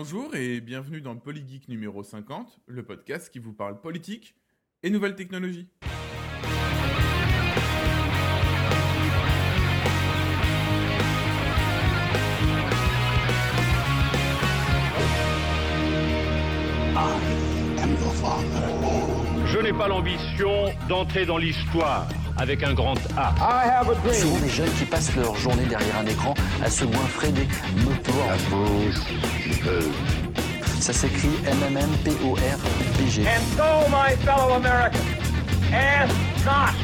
Bonjour et bienvenue dans Polygeek numéro 50, le podcast qui vous parle politique et nouvelles technologies. Je n'ai pas l'ambition d'entrer dans l'histoire avec un grand A. Souvent des jeunes qui passent leur journée derrière un écran à se goinfrer des motos. Ça s'écrit M-M-M-P-O-R-P-G. And so, my fellow Americans, ask not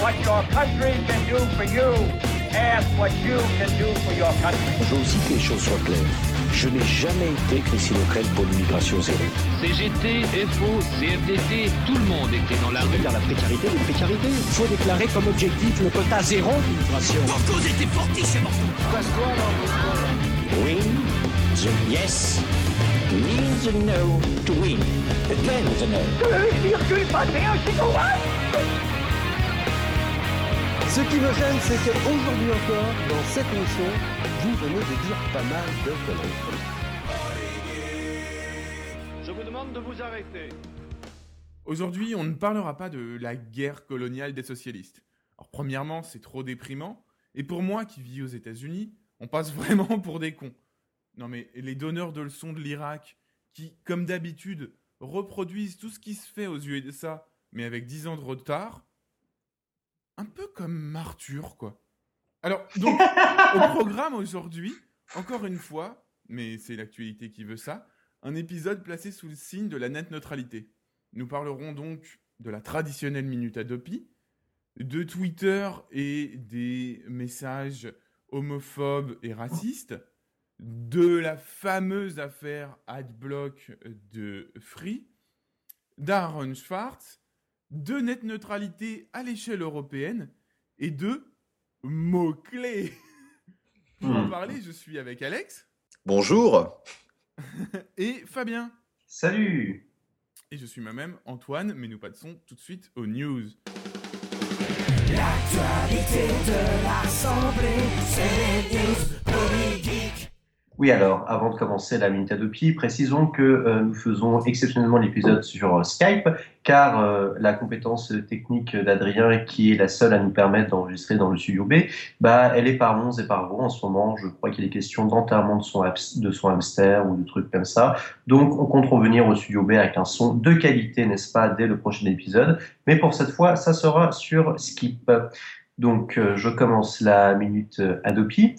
what your country can do for you, ask what you can do for your country. Je veux aussi que les choses soient claires. Je n'ai jamais été Christine O'Crête pour l'immigration zéro. CGT, FO, CFDT, tout le monde était dans la rue. Dans la précarité, de précarité. Il faut déclarer comme objectif le quota zéro d'immigration. Win the yes means a no to win. Again the no. Ce qui me gêne, c'est qu'aujourd'hui encore, dans cette émission, vous venez de dire pas mal de conneries. Je vous demande de vous arrêter. Aujourd'hui, on ne parlera pas de la guerre coloniale des socialistes. Alors premièrement, c'est trop déprimant, et pour moi qui vis aux États-Unis, on passe vraiment pour des cons. Non mais les donneurs de leçons de l'Irak, qui, comme d'habitude, reproduisent tout ce qui se fait aux USA, mais avec 10 ans de retard, un peu comme Arthur, quoi. Alors, donc, au programme aujourd'hui, encore une fois, mais c'est l'actualité qui veut ça, un épisode placé sous le signe de la net neutralité. Nous parlerons donc de la traditionnelle minute Adopi, de Twitter et des messages homophobes et racistes, de la fameuse affaire Adblock de Free, d'Aaron Schwartz, de net neutralité à l'échelle européenne et de mots-clés. Pour en parler, je suis avec Alex Bonjour. et Fabien. Salut Et je suis moi-même Antoine, mais nous passons tout de suite aux news. Oui alors, avant de commencer la Minute Adopi, précisons que euh, nous faisons exceptionnellement l'épisode sur euh, Skype, car euh, la compétence technique d'Adrien, qui est la seule à nous permettre d'enregistrer dans le studio B, bah, elle est par Mons et par vous en ce moment. Je crois qu'il est question d'enterrement de son, de son hamster ou de trucs comme ça. Donc on compte revenir au studio B avec un son de qualité, n'est-ce pas, dès le prochain épisode. Mais pour cette fois, ça sera sur Skip. Donc je commence la Minute Adopi.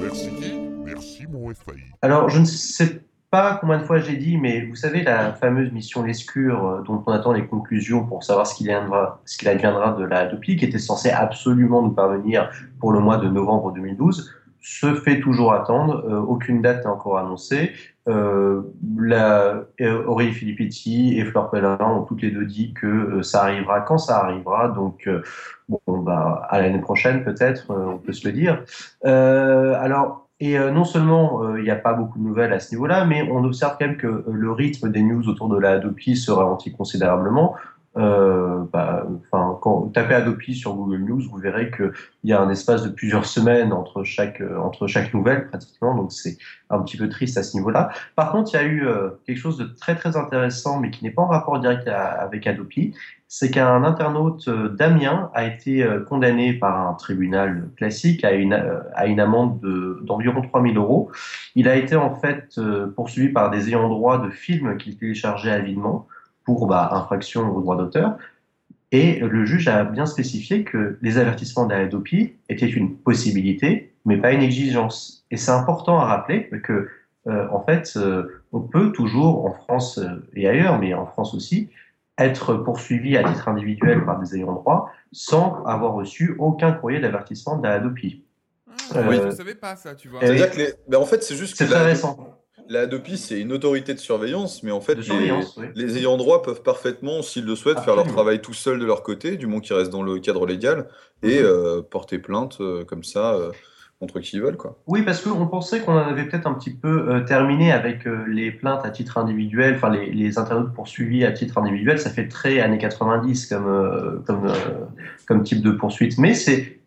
Merci qui Merci mon FAI. Alors, je ne sais pas combien de fois j'ai dit, mais vous savez, la fameuse mission Lescure, euh, dont on attend les conclusions pour savoir ce qu'il adviendra, ce qu'il adviendra de la Adopi, qui était censée absolument nous parvenir pour le mois de novembre 2012, se fait toujours attendre. Euh, aucune date n'est encore annoncée. Euh, la, euh, Aurélie Filippetti et Fleur Pellerin ont toutes les deux dit que euh, ça arrivera quand ça arrivera. Donc, euh, bon, bah, à l'année prochaine peut-être, on peut se le dire. Alors, et non seulement il n'y a pas beaucoup de nouvelles à ce niveau-là, mais on observe quand même que le rythme des news autour de la Adopi se ralentit considérablement. Euh, bah, enfin, quand tapez Adopi sur Google News, vous verrez qu'il y a un espace de plusieurs semaines entre chaque, euh, entre chaque nouvelle, pratiquement, donc c'est un petit peu triste à ce niveau-là. Par contre, il y a eu euh, quelque chose de très très intéressant, mais qui n'est pas en rapport direct avec Adopi, c'est qu'un internaute euh, d'Amiens a été condamné par un tribunal classique à une, à une amende de- d'environ 3000 euros. Il a été en fait poursuivi par des ayants droit de films qu'il téléchargeait avidement pour bah, infraction au droit d'auteur. Et le juge a bien spécifié que les avertissements de la étaient une possibilité, mais pas une exigence. Et c'est important à rappeler que, euh, en fait, euh, on peut toujours, en France euh, et ailleurs, mais en France aussi, être poursuivi à titre individuel par des ayants droit sans avoir reçu aucun courrier d'avertissement de la. Ah, Euh, Je ne savais pas ça, tu vois. C'est-à-dire que les... ben, en fait, c'est juste C'est que très la, récent. La Hadopi, c'est une autorité de surveillance, mais en fait, les, surveillance, oui. les ayants droit peuvent parfaitement, s'ils le souhaitent, faire leur travail tout seuls de leur côté, du moins qu'ils restent dans le cadre légal, et Mhm. euh, porter plainte euh, comme ça euh, contre qui ils veulent, quoi. Oui, parce qu'on pensait qu'on en avait peut-être un petit peu terminé avec les plaintes à titre individuel, enfin les, les internautes poursuivis à titre individuel, ça fait très années 90 comme, comme, comme type de poursuite. Mais c'est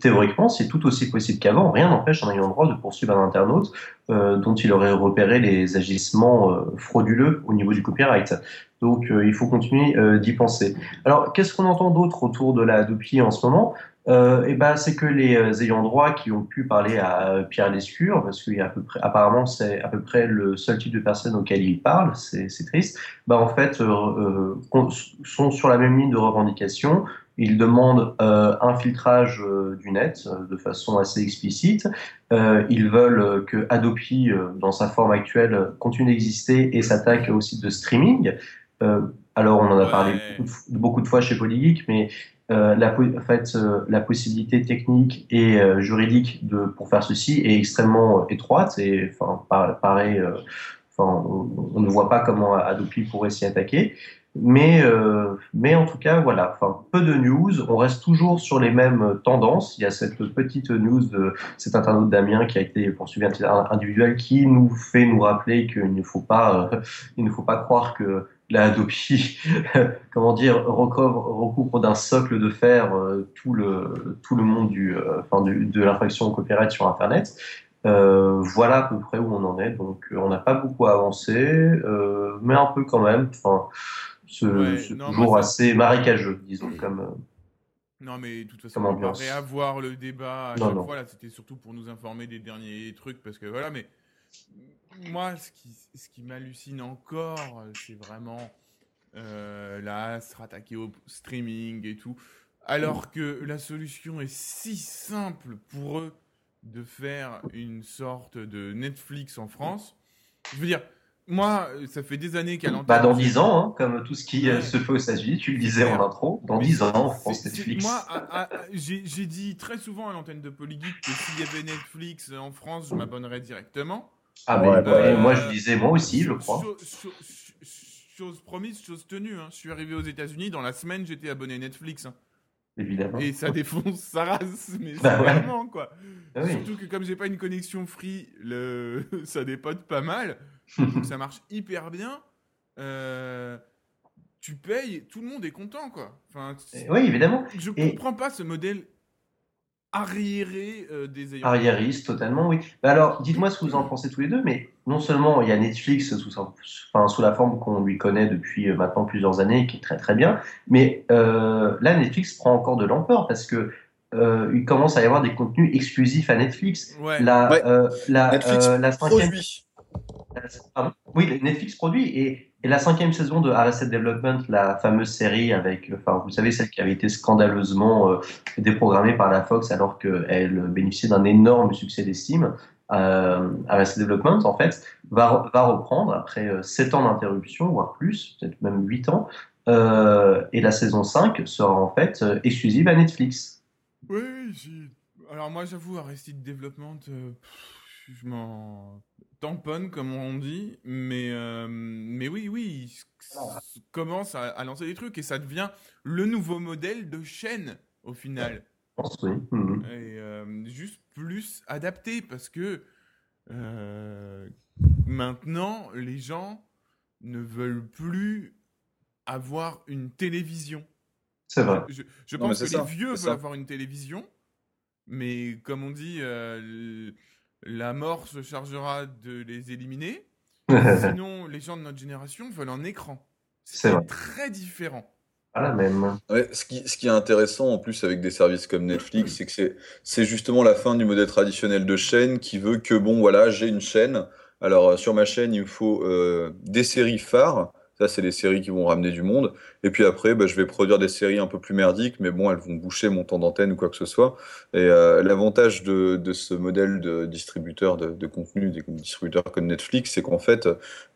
théoriquement, c'est tout aussi possible qu'avant. Rien n'empêche un ayant droit de poursuivre un internaute euh, dont il aurait repéré les agissements euh, frauduleux au niveau du copyright. Donc, euh, il faut continuer euh, d'y penser. Alors, qu'est-ce qu'on entend d'autre autour de la Adopi en ce moment? Euh, eh ben, c'est que les euh, ayants droit qui ont pu parler à euh, Pierre Lescure, parce qu'il à peu près, apparemment, c'est à peu près le seul type de personne auquel il parle, c'est triste. Ben, en fait, euh, euh, sont sur la même ligne de revendication. Ils demandent euh, un filtrage euh, du net euh, de façon assez explicite. Ils veulent que Adopi, dans sa forme actuelle, continue d'exister et s'attaque au site de streaming. Alors, on en a parlé beaucoup de, f- beaucoup de fois chez Polygeek, mais la, po- en fait, la possibilité technique et juridique de, pour faire ceci est extrêmement étroite et enfin, enfin, on, on ne voit pas comment Adopi pourrait s'y attaquer. Mais, euh, mais en tout cas, voilà, enfin, peu de news. On reste toujours sur les mêmes tendances. Il y a cette petite news de cet internaute Damien qui a été poursuivi individuel qui nous fait nous rappeler qu'il ne faut pas, euh, il ne faut pas croire que la Adopi, comment dire, recouvre, recouvre d'un socle de fer euh, tout le tout le monde du, euh, enfin, de l'infraction au copyright sur Internet. Euh, voilà à peu près où on en est. Donc, on n'a pas beaucoup avancé, euh, mais un peu quand même. Enfin, c'est Ouais, non, ça- assez marécageux, disons, comme. euh, Non, mais de toute façon, on va réavoir le débat à Non, chaque non. fois. Là, c'était surtout pour nous informer des derniers trucs, parce que voilà, mais moi, ce qui, ce qui m'hallucine encore, c'est vraiment euh, là, se rattaquer au streaming et tout. Alors que la solution est si simple pour eux de faire une sorte de Netflix en France. Je veux dire, moi, ça fait des années qu'à l'antenne. Bah, dans j'ai- 10 ans, hein, comme tout ce qui euh, Ouais. se fait aux États-Unis, tu le disais en intro, dans Mais 10 ans, en France Netflix. Moi, j'ai dit très souvent à l'antenne de Polygeek que s'il y avait Netflix en France, je m'abonnerais directement. Ah, Ouais, bah, ouais. moi je disais moi aussi, je crois. Cho- cho- cho- chose promise, chose tenue. hein. Je suis arrivé aux États-Unis, dans la semaine, j'étais abonné Netflix. hein. Évidemment. Et ça défonce sa race, mais Bah ouais. vraiment, quoi. Ah oui. Surtout que comme j'ai pas une connexion free, le... ça dépote pas mal. Donc ça marche hyper bien. Euh, Tu payes, tout le monde est content, quoi. Enfin, Et Oui, évidemment. je Et- comprends pas ce modèle arriéré euh, des ayants. Arriériste, totalement, oui. Bah alors, dites-moi ce que vous en pensez tous les deux, mais non seulement il y a Netflix sous, sa- enfin, sous la forme qu'on lui connaît depuis euh, maintenant plusieurs années, qui est très très bien, mais euh, là, Netflix prend encore de l'ampleur parce que euh, il commence à y avoir des contenus exclusifs à Netflix. Ouais. La, Ouais. euh, la, Netflix euh, la cinquième produit. Oui, Netflix produit et, la cinquième saison de Arrested Development, la fameuse série avec, enfin, vous savez, celle qui avait été scandaleusement euh, déprogrammée par la Fox alors qu'elle bénéficiait d'un énorme succès d'estime. Euh, Arrested Development, en fait, va, reprendre après euh, 7 ans d'interruption, voire plus, peut-être même 8 ans. Euh, et la saison 5 sera en fait euh, exclusive à Netflix. Oui, alors moi j'avoue, Arrested Development, je m'en tamponne comme on dit, mais, euh, mais oui, oui, il s- s- commence à, à lancer des trucs et ça devient le nouveau modèle de chaîne au final. Je pense, oui. Mhm. Et euh, juste plus adapté parce que euh, maintenant les gens ne veulent plus avoir une télévision. C'est vrai. Je, je Non, pense mais que les vieux veulent ça. avoir une télévision, mais comme on dit, euh, la mort se chargera de les éliminer. Sinon, les gens de notre génération veulent un écran. C'est très différent. Voilà, même. Ouais, ce, qui, ce qui est intéressant en plus avec des services comme Netflix, c'est que c'est, justement la fin du modèle traditionnel de chaîne qui veut que, bon, voilà, j'ai une chaîne. Alors, sur ma chaîne, il me faut euh, des séries phares. Ça, c'est les séries qui vont ramener du monde. Et puis après, bah, je vais produire des séries un peu plus merdiques, mais bon, elles vont boucher mon temps d'antenne ou quoi que ce soit. Et euh, l'avantage de, de ce modèle de distributeur de, de contenu, des distributeurs comme Netflix, c'est qu'en fait,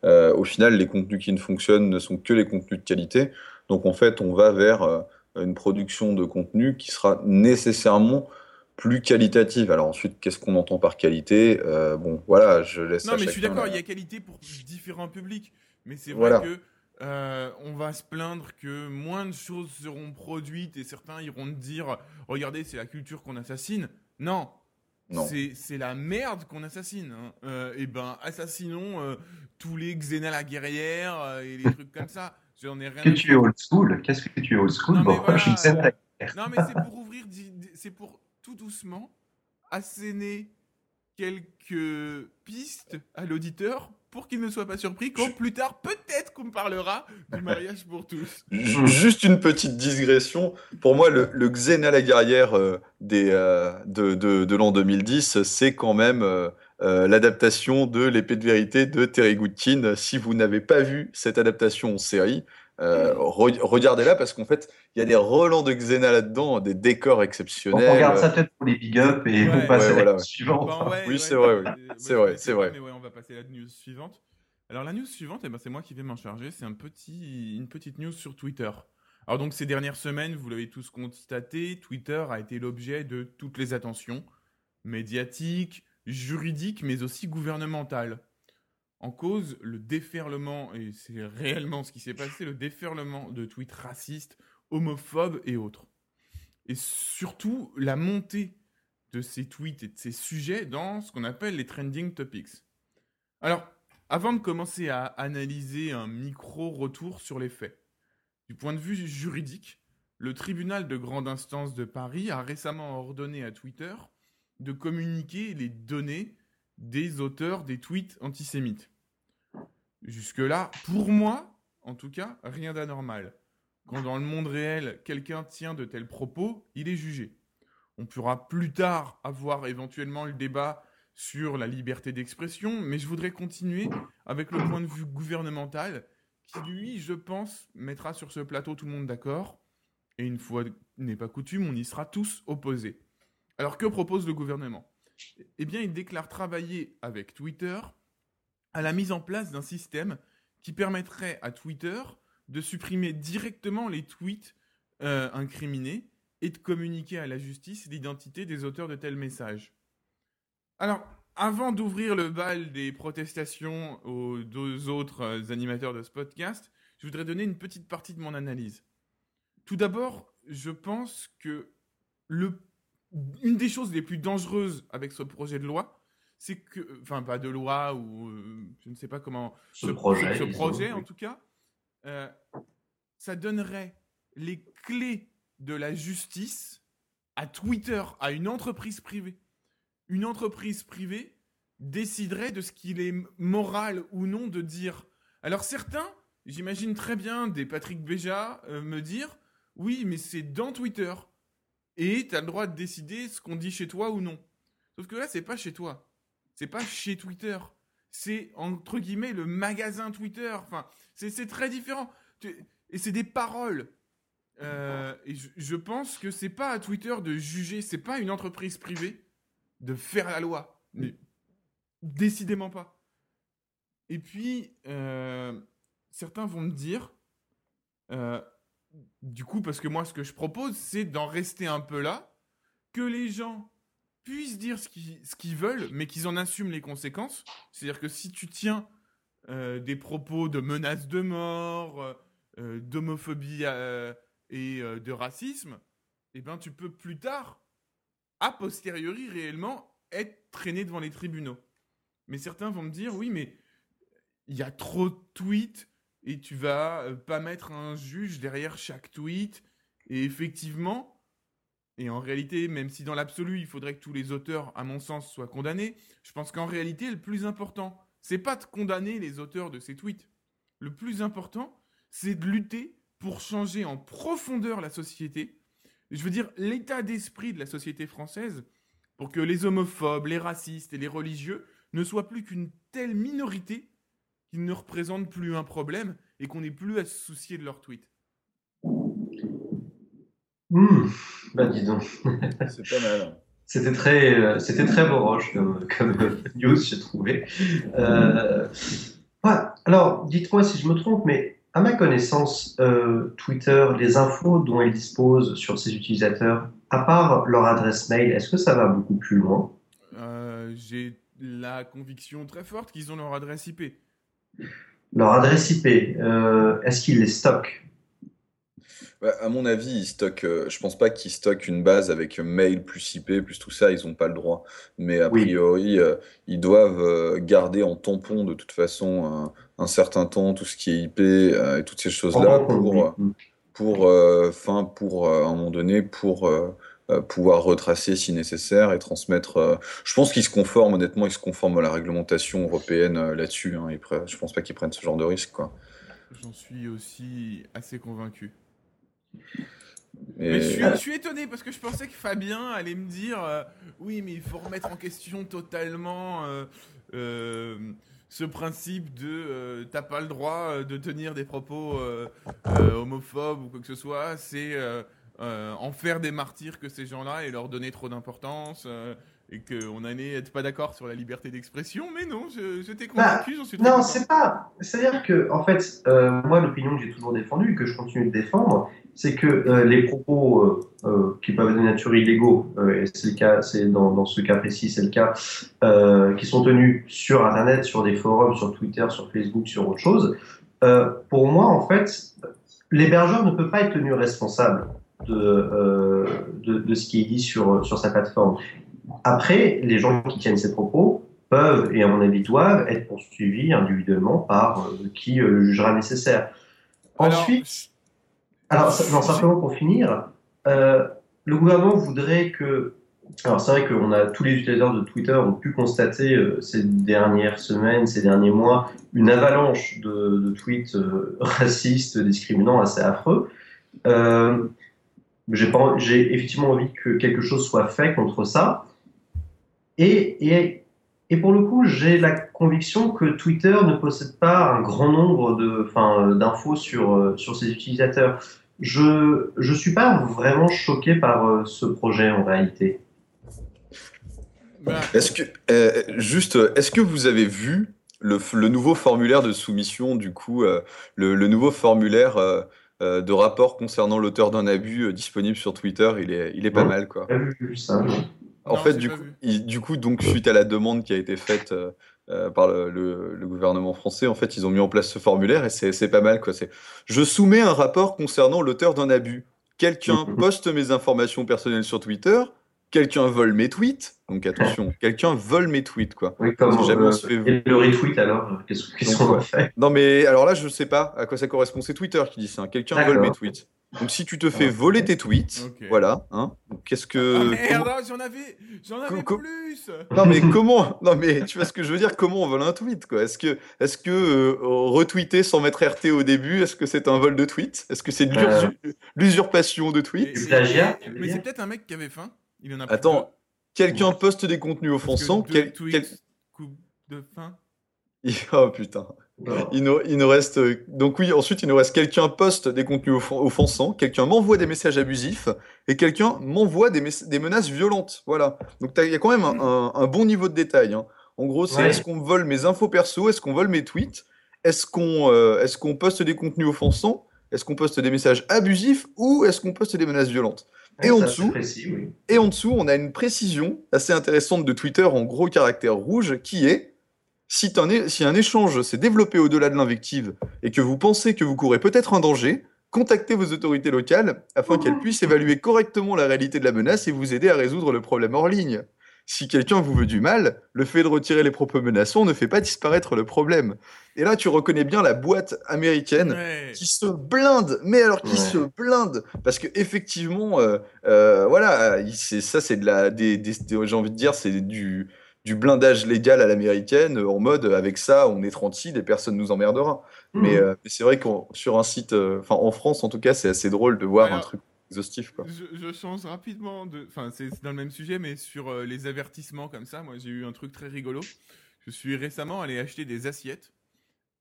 euh, au final, les contenus qui ne fonctionnent ne sont que les contenus de qualité. Donc en fait, on va vers euh, une production de contenu qui sera nécessairement plus qualitative. Alors ensuite, qu'est-ce qu'on entend par qualité? Euh, Bon, voilà, je laisse Non, mais je suis d'accord, il y a qualité pour différents publics. Mais c'est Voilà. vrai que euh, on va se plaindre que moins de choses seront produites et certains iront dire Regardez, c'est la culture qu'on assassine. Non. Non. C'est c'est la merde qu'on assassine. hein. Euh, et ben, assassinons euh, tous les Xena la guerrière euh, et les trucs comme ça. J'en ai rien Que à tu es old school Qu'est-ce que tu es old school Non, mais Bon, voilà. Non, mais c'est pour ouvrir, c'est pour tout doucement asséner quelques pistes à l'auditeur pour qu'il ne soit pas surpris quand plus tard, peut-être qu'on parlera du mariage pour tous. Ju- Juste une petite digression. Pour moi, le, le Xena la guerrière euh, des, euh, de, de, de l'an 2010, c'est quand même euh, l'adaptation de L'épée de vérité de Terry Goodkin. Si vous n'avez pas vu cette adaptation en série, euh, re- regardez-la parce qu'en fait, il y a des relents de Xena là-dedans, des décors On exceptionnels. regarde ça peut-être pour les big up et Ouais. on passe Ouais, à la voilà, news suivante. Enfin, ouais, Oui, ouais, c'est vrai, oui. C'est vrai, c'est vrai. Mais ouais, on va passer à la news suivante. Alors la news suivante, eh ben, c'est moi qui vais m'en charger. C'est un petit, une petite news sur Twitter. Alors donc ces dernières semaines, vous l'avez tous constaté, Twitter a été l'objet de toutes les attentions médiatiques, juridiques, mais aussi gouvernementales. En cause, le déferlement, et c'est réellement ce qui s'est passé, le déferlement de tweets racistes, homophobes et autres. Et surtout, la montée de ces tweets et de ces sujets dans ce qu'on appelle les trending topics. Alors, avant de commencer à analyser un micro-retour sur les faits, du point de vue juridique, le tribunal de grande instance de Paris a récemment ordonné à Twitter de communiquer les données des auteurs des tweets antisémites. Jusque-là, pour moi, en tout cas, rien d'anormal. Quand dans le monde réel, quelqu'un tient de tels propos, il est jugé. On pourra plus tard avoir éventuellement le débat sur la liberté d'expression, mais je voudrais continuer avec le point de vue gouvernemental, qui lui, je pense, mettra sur ce plateau tout le monde d'accord, et une fois n'est pas coutume, on y sera tous opposés. Alors que propose le gouvernement? Eh bien, il déclare travailler avec Twitter à la mise en place d'un système qui permettrait à Twitter de supprimer directement les tweets euh, incriminés et de communiquer à la justice l'identité des auteurs de tels messages. Alors, avant d'ouvrir le bal des protestations aux deux autres euh, animateurs de ce podcast, je voudrais donner une petite partie de mon analyse. Tout d'abord, je pense que le, une des choses les plus dangereuses avec ce projet de loi, c'est que, enfin, pas de loi ou euh, je ne sais pas comment, Ce projet, ce, projet en tout cas, euh, ça donnerait les clés de la justice à Twitter, à une entreprise privée. Une entreprise privée déciderait de ce qu'il est moral ou non de dire. Alors certains, j'imagine très bien des Patrick Béja euh, me dire, oui, mais c'est dans Twitter. Et tu as le droit de décider ce qu'on dit chez toi ou non. Sauf que là, c'est pas chez toi. C'est pas chez Twitter. C'est entre guillemets le magasin Twitter. C'est très différent. Et c'est des paroles. Euh, et je, pense que c'est pas à Twitter de juger, c'est pas une entreprise privée de faire la loi. Décidément pas. Et puis, euh, certains vont me dire, euh, du coup, parce que moi, ce que je propose, c'est d'en rester un peu là, que les gens puissent dire ce qu'ils veulent, mais qu'ils en assument les conséquences. C'est-à-dire que si tu tiens euh, des propos de menaces de mort, euh, d'homophobie euh, et de racisme, eh ben, tu peux plus tard, a posteriori réellement, être traîné devant les tribunaux. Mais certains vont me dire, oui, mais il y a trop de tweets et tu vas euh, pas mettre un juge derrière chaque tweet. Et effectivement, et en réalité, même si dans l'absolu, il faudrait que tous les auteurs, à mon sens, soient condamnés, je pense qu'en réalité, le plus important, c'est pas de condamner les auteurs de ces tweets. Le plus important, c'est de lutter pour changer en profondeur la société. Je veux dire, l'état d'esprit de la société française, pour que les homophobes, les racistes et les religieux ne soient plus qu'une telle minorité qu'ils ne représentent plus un problème et qu'on n'ait plus à se soucier de leurs tweets. Hmm, bah dis donc. C'est pas mal. C'était très, euh, c'était très boroche comme, comme news, j'ai trouvé. Euh, ouais, alors, dites-moi si je me trompe, mais à ma connaissance, euh, Twitter, les infos dont il dispose sur ses utilisateurs, à part leur adresse mail, est-ce que ça va beaucoup plus loin? Euh, J'ai la conviction très forte qu'ils ont leur adresse IP. Leur adresse IP, euh, est-ce qu'ils les stockent? Bah, à mon avis, ils stockent, euh, je pense pas qu'ils stockent une base avec mail plus IP plus tout ça, ils ont pas le droit. Mais a Oui. priori, euh, ils doivent garder en tampon de toute façon un, un certain temps tout ce qui est IP et toutes ces choses-là pour, pour, fin, pour à un moment donné, pour pouvoir retracer si nécessaire et transmettre. euh, Je pense qu'ils se conforment, honnêtement, ils se conforment à la réglementation européenne euh, là-dessus. Hein. Pre- Je pense pas qu'ils prennent ce genre de risque, quoi. J'en suis aussi assez convaincu. Et- Mais je suis, je suis étonné parce que je pensais que Fabien allait me dire euh, oui, mais il faut remettre en question totalement euh, euh, ce principe de euh, t'as pas le droit euh, de tenir des propos euh, euh, homophobes ou quoi que ce soit. C'est euh, en faire des martyrs que ces gens-là et leur donner trop d'importance. euh, et qu'on allait être pas d'accord sur la liberté d'expression, mais non, je, je t'ai Bah, convaincu, j'en suis très Non, c'est pas. C'est-à-dire que, en fait, euh, moi, l'opinion que j'ai toujours défendue et que je continue de défendre, c'est que euh, les propos qui peuvent être de nature illégaux, et c'est le cas, c'est dans, dans ce cas précis, c'est le cas, qui sont tenus sur Internet, sur des forums, sur Twitter, sur Facebook, sur autre chose. Pour moi, en fait, l'hébergeur ne peut pas être tenu responsable de, euh, de, de ce qui est dit sur, sur sa plateforme. Après, les gens qui tiennent ces propos peuvent, et à mon avis doivent, être poursuivis individuellement par euh, qui euh, le jugera nécessaire. Alors, Ensuite, alors, non, simplement pour finir, euh, le gouvernement voudrait que. Alors, c'est vrai qu'on a tous les utilisateurs de Twitter ont pu constater euh, ces dernières semaines, ces derniers mois, une avalanche de, de tweets euh, racistes, discriminants, assez affreux. J'ai pas- j'ai effectivement envie que quelque chose soit fait contre ça. Et, et, et pour le coup, j'ai la conviction que Twitter ne possède pas un grand nombre de, enfin, euh, d'infos sur, sur ses utilisateurs. Je ne suis pas vraiment choqué par euh, ce projet en réalité. Voilà. Est-ce que, euh, juste, est-ce que vous avez vu le, le nouveau formulaire de soumission, du coup, euh, le, le nouveau formulaire euh, euh, de rapport concernant l'auteur d'un abus euh, disponible sur Twitter Il est, il est pas mal, quoi. En Non, fait, du coup, il- du coup, donc, suite à la demande qui a été faite euh, par le, le- le gouvernement français, en fait, ils ont mis en place ce formulaire et c'est c'est pas mal, quoi. C'est Je soumets un rapport concernant l'auteur d'un abus. Quelqu'un Mhm. poste mes informations personnelles sur Twitter. Quelqu'un vole mes tweets. Donc, attention, quelqu'un vole mes tweets, quoi. Oui, on euh, se fait- et le retweet alors, qu'est-ce qu'on en fait Non, mais alors là, je sais pas à quoi ça correspond. C'est Twitter qui dit ça. hein. Quelqu'un vole mes tweets. Donc, si tu te fais Ah, voler ok. tes tweets, voilà, hein. Qu'est-ce que. Ah merde, ah, j'en avais, j'en avais Co- co- plus. Non mais comment Non mais tu vois ce que je veux dire Comment on vole un tweet quoi? Est-ce que est-ce que euh, retweeter sans mettre RT au début, est-ce que c'est un vol de tweet Est-ce que c'est de Euh. l'usu- l'usurpation de Et- tweet plagiat, tu veux Mais c'est peut-être un mec qui avait faim. Il en a plus Attends, que- quelqu'un poste des contenus que offensants. deux Quel, tweets, quel- coup de faim. Oh putain. Il nous, il nous reste euh, donc oui. Ensuite, il nous reste quelqu'un poste des contenus offen- offensants, quelqu'un m'envoie des messages abusifs et quelqu'un m'envoie des, menaces violentes. Voilà. Donc il y a quand même un, un- un bon niveau de détail. hein. En gros, c'est Ouais. est-ce qu'on me vole mes infos perso, est-ce qu'on vole mes tweets, est-ce qu'on euh, est-ce qu'on poste des contenus offensants, est-ce qu'on poste des messages abusifs ou est-ce qu'on poste des menaces violentes? Et en dessous, c'est précis, oui. et en dessous, on a une précision assez intéressante de Twitter en gros caractères rouges qui est si, un, é- si un échange s'est développé au-delà de l'invective et que vous pensez que vous courez peut-être un danger, contactez vos autorités locales afin qu'elles puissent évaluer correctement la réalité de la menace et vous aider à résoudre le problème hors ligne. Si quelqu'un vous veut du mal, le fait de retirer les propos menaçants ne fait pas disparaître le problème. Et là, tu reconnais bien la boîte américaine Ouais. qui se blinde, mais alors qui Ouais. se blinde, parce que effectivement, euh, euh, voilà, ça, c'est de la, des, des- des- j'ai envie de dire, c'est du, du blindage légal à l'américaine, en mode avec ça, on est tranquille et personne nous emmerdera. Mais, Mhm. euh, mais c'est vrai qu'en sur un site, euh, enfin en France en tout cas, c'est assez drôle de voir Alors, un truc exhaustif, quoi. Je, je change rapidement de. Enfin, c'est dans le même sujet, mais sur euh, les avertissements comme ça, moi j'ai eu un truc très rigolo. Je suis récemment allé acheter des assiettes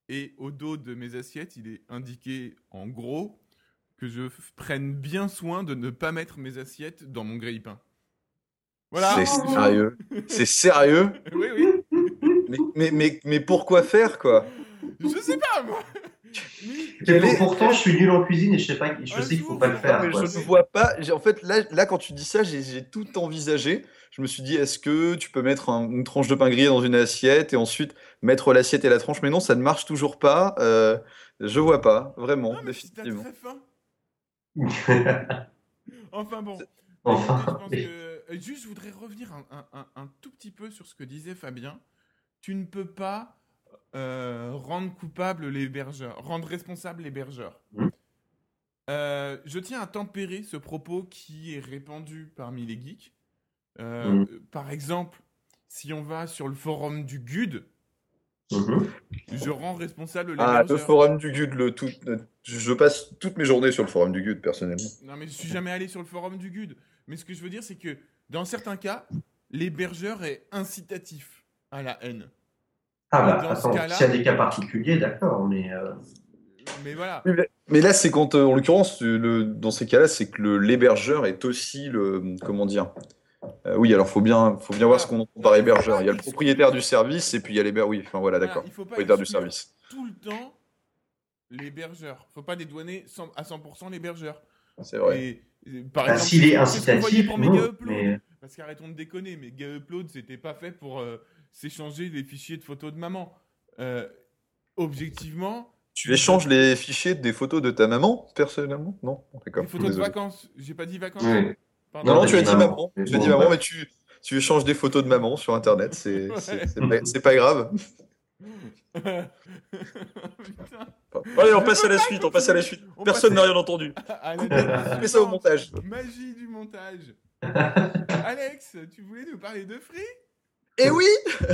et au dos de mes assiettes, il est indiqué en gros que je prenne bien soin de ne pas mettre mes assiettes dans mon grille-pain. Voilà. C'est sérieux, c'est sérieux? Oui, oui. Mais, mais, mais, mais pourquoi faire, quoi? Je sais pas, moi. Mais- Et pour- pourtant, je suis nul en cuisine et je sais pas, je sais qu'il faut pas le faire. pas, mais quoi. je ne vois pas. En fait, là, là, quand tu dis ça, j'ai tout envisagé. Je me suis dit, est-ce que tu peux mettre un- une tranche de pain grillé dans une assiette et ensuite mettre l'assiette et la tranche? Mais non, ça ne marche toujours pas. Euh, je vois pas, vraiment, Non, mais si t'as définitivement. très faim. Enfin bon. Enfin, Écoutez, je pense oui. que- euh, Juste, je voudrais revenir un, un- un- un tout petit peu sur ce que disait Fabien. Tu ne peux pas euh, rendre coupable l'hébergeur, rendre responsable l'hébergeur. Mhm. Euh, je tiens à tempérer ce propos qui est répandu parmi les geeks. Euh, Mhm. Par exemple, si on va sur le forum du GUD, Mhm. je rends responsable les Ah, le hébergeurs. forum du GUD, le tout, je passe toutes mes journées sur le forum du GUD, personnellement. Non, mais je suis jamais allé sur le forum du GUD. Mais ce que je veux dire, c'est que dans certains cas, l'hébergeur est incitatif à la haine. Ah bah, attends, s'il y a des cas particuliers, d'accord, mais... euh, Mais voilà. Mais- là, c'est quand, euh, en l'occurrence, le- dans ces cas-là, c'est que le- l'hébergeur est aussi le. Comment dire Euh, Oui, alors faut bien, faut bien voir ce qu'on entend par hébergeur. Il y a le propriétaire du service et puis il y a l'hébergeur. Oui, enfin voilà, Voilà, d'accord. il faut pas Propriétaire du service. tout le temps l'hébergeur. Faut pas dédouaner 100 à 100% l'hébergeur. C'est vrai. Et, euh, par bah, exemple, S'il est incitatif, pour non, Megaupload. mais... Parce qu'arrêtons de déconner, mais Upload, c'était pas fait pour euh, s'échanger les fichiers de photos de maman. Euh, objectivement, Tu échanges les fichiers des photos de ta maman, personnellement? Non D'accord. les photos de vacances. J'ai pas dit vacances. Oui. Pardon. Non, non, tu as dit maman. Tu as dit maman, mais tu, tu échanges des photos de maman sur Internet. C'est Ouais. pas, grave. Putain. Allez, on passe à la suite. On passe à la suite. On Personne n'a rien entendu. Fais ça au montage. Magie du montage. Alex, tu voulais nous parler de Free Et oui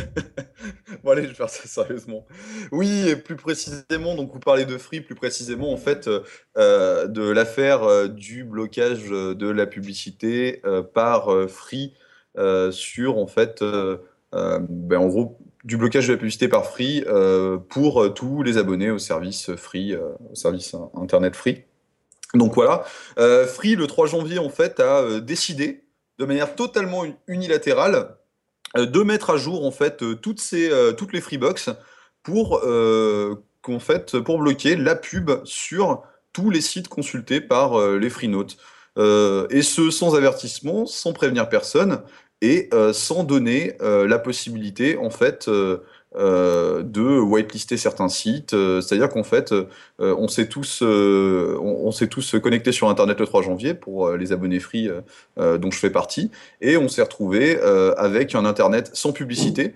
Bon allez, je vais faire ça sérieusement. Oui, et plus précisément, donc vous parlez de Free, plus précisément en fait euh, euh, de l'affaire euh, du blocage de la publicité euh, par Free sur en fait, ben, en gros, du blocage de la publicité par Free pour tous les abonnés au service Free, au service Internet Free. Donc voilà, Free le 3 janvier en fait a décidé de manière totalement un- unilatérale de mettre à jour en fait euh, toutes ces euh, toutes les Freebox pour euh, qu'en fait pour bloquer la pub sur tous les sites consultés par euh, les Freenotes. Euh, et ce sans avertissement, sans prévenir personne et euh, sans donner euh, la possibilité en fait euh, de whitelister certains sites. Euh, C'est-à-dire qu'en fait, euh, on s'est tous, on, on s'est tous connectés sur Internet le 3 janvier pour les abonnés free dont je fais partie, et on s'est retrouvé avec un Internet sans publicité.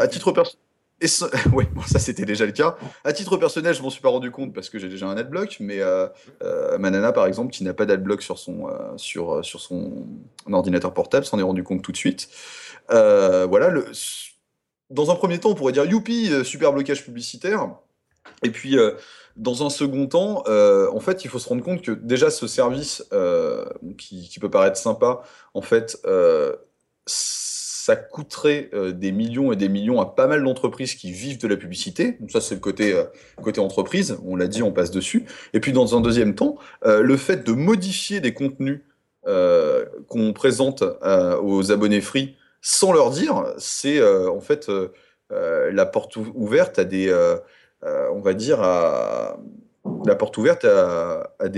À titre personnel. Et ça- ouais, bon, ça c'était déjà le cas. À titre personnel, je m'en suis pas rendu compte parce que j'ai déjà un adblock, mais euh, euh, ma nana, par exemple, qui n'a pas d'adblock sur son euh, sur sur son ordinateur portable, s'en est rendu compte tout de suite. Voilà. Le... Dans un premier temps, on pourrait dire youpi, euh, super blocage publicitaire. Et puis, euh, dans un second temps, euh, en fait, il faut se rendre compte que déjà ce service qui, peut paraître sympa, en fait, ça coûterait des millions et des millions à pas mal d'entreprises qui vivent de la publicité. Donc ça, c'est le côté, côté entreprise. On l'a dit, on passe dessus. Et puis, dans un deuxième temps, le fait de modifier des contenus qu'on présente aux abonnés free sans leur dire, c'est euh, en fait la porte ou- ouverte à des,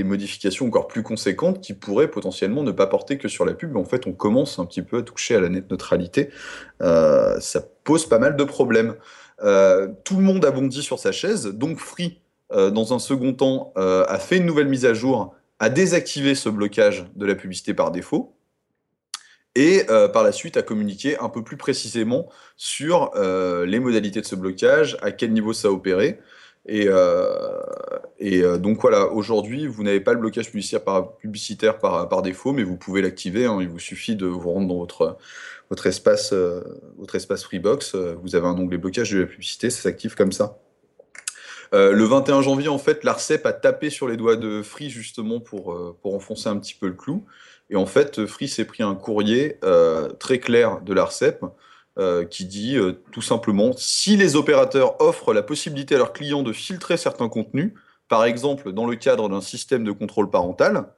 modifications encore plus conséquentes qui pourraient potentiellement ne pas porter que sur la pub. En fait, on commence un petit peu à toucher à la net neutralité. Euh, ça pose pas mal de problèmes. Euh, tout le monde a bondi sur sa chaise, donc Free, dans un second temps, a fait une nouvelle mise à jour, a désactivé ce blocage de la publicité par défaut, et euh, par la suite a communiqué un peu plus précisément sur euh, les modalités de ce blocage, à quel niveau ça. Et, euh, et euh, donc voilà, aujourd'hui, vous n'avez pas le blocage publicitaire par, défaut, mais vous pouvez l'activer. hein. il vous suffit de vous rendre dans votre, votre, espace, votre espace Freebox. vous avez un onglet blocage de la publicité, ça s'active comme ça. Le 21 janvier, en fait, l'ARCEP a tapé sur les doigts de Free justement pour, pour enfoncer un petit peu le clou. Et en fait, Free s'est pris un courrier euh, très clair de l'ARCEP euh, qui dit euh, tout simplement si les opérateurs offrent la possibilité à leurs clients de filtrer certains contenus, par exemple dans le cadre d'un système de contrôle parental,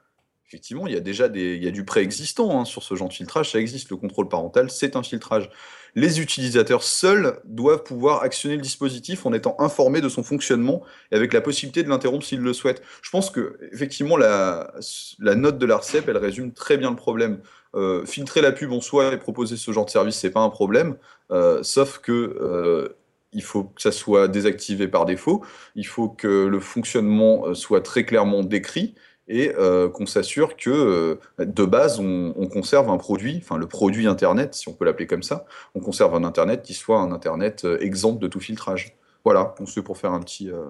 effectivement, il y a déjà des, il y a du préexistant hein, sur ce genre de filtrage, ça existe, le contrôle parental, c'est un filtrage. Les utilisateurs seuls doivent pouvoir actionner le dispositif en étant informés de son fonctionnement et avec la possibilité de l'interrompre s'ils le souhaitent. Je pense que effectivement la, note de l'ARCEP, elle résume très bien le problème. Euh, filtrer la pub en soi et proposer ce genre de service, c'est pas un problème, euh, sauf que euh, il faut que ça soit désactivé par défaut, il faut que le fonctionnement soit très clairement décrit et euh, qu'on s'assure que euh, de base on, on conserve un produit, enfin le produit Internet, si on peut l'appeler comme ça, on conserve un Internet qui soit un Internet euh, exempt de tout filtrage. Voilà, on se fait pour faire un petit euh,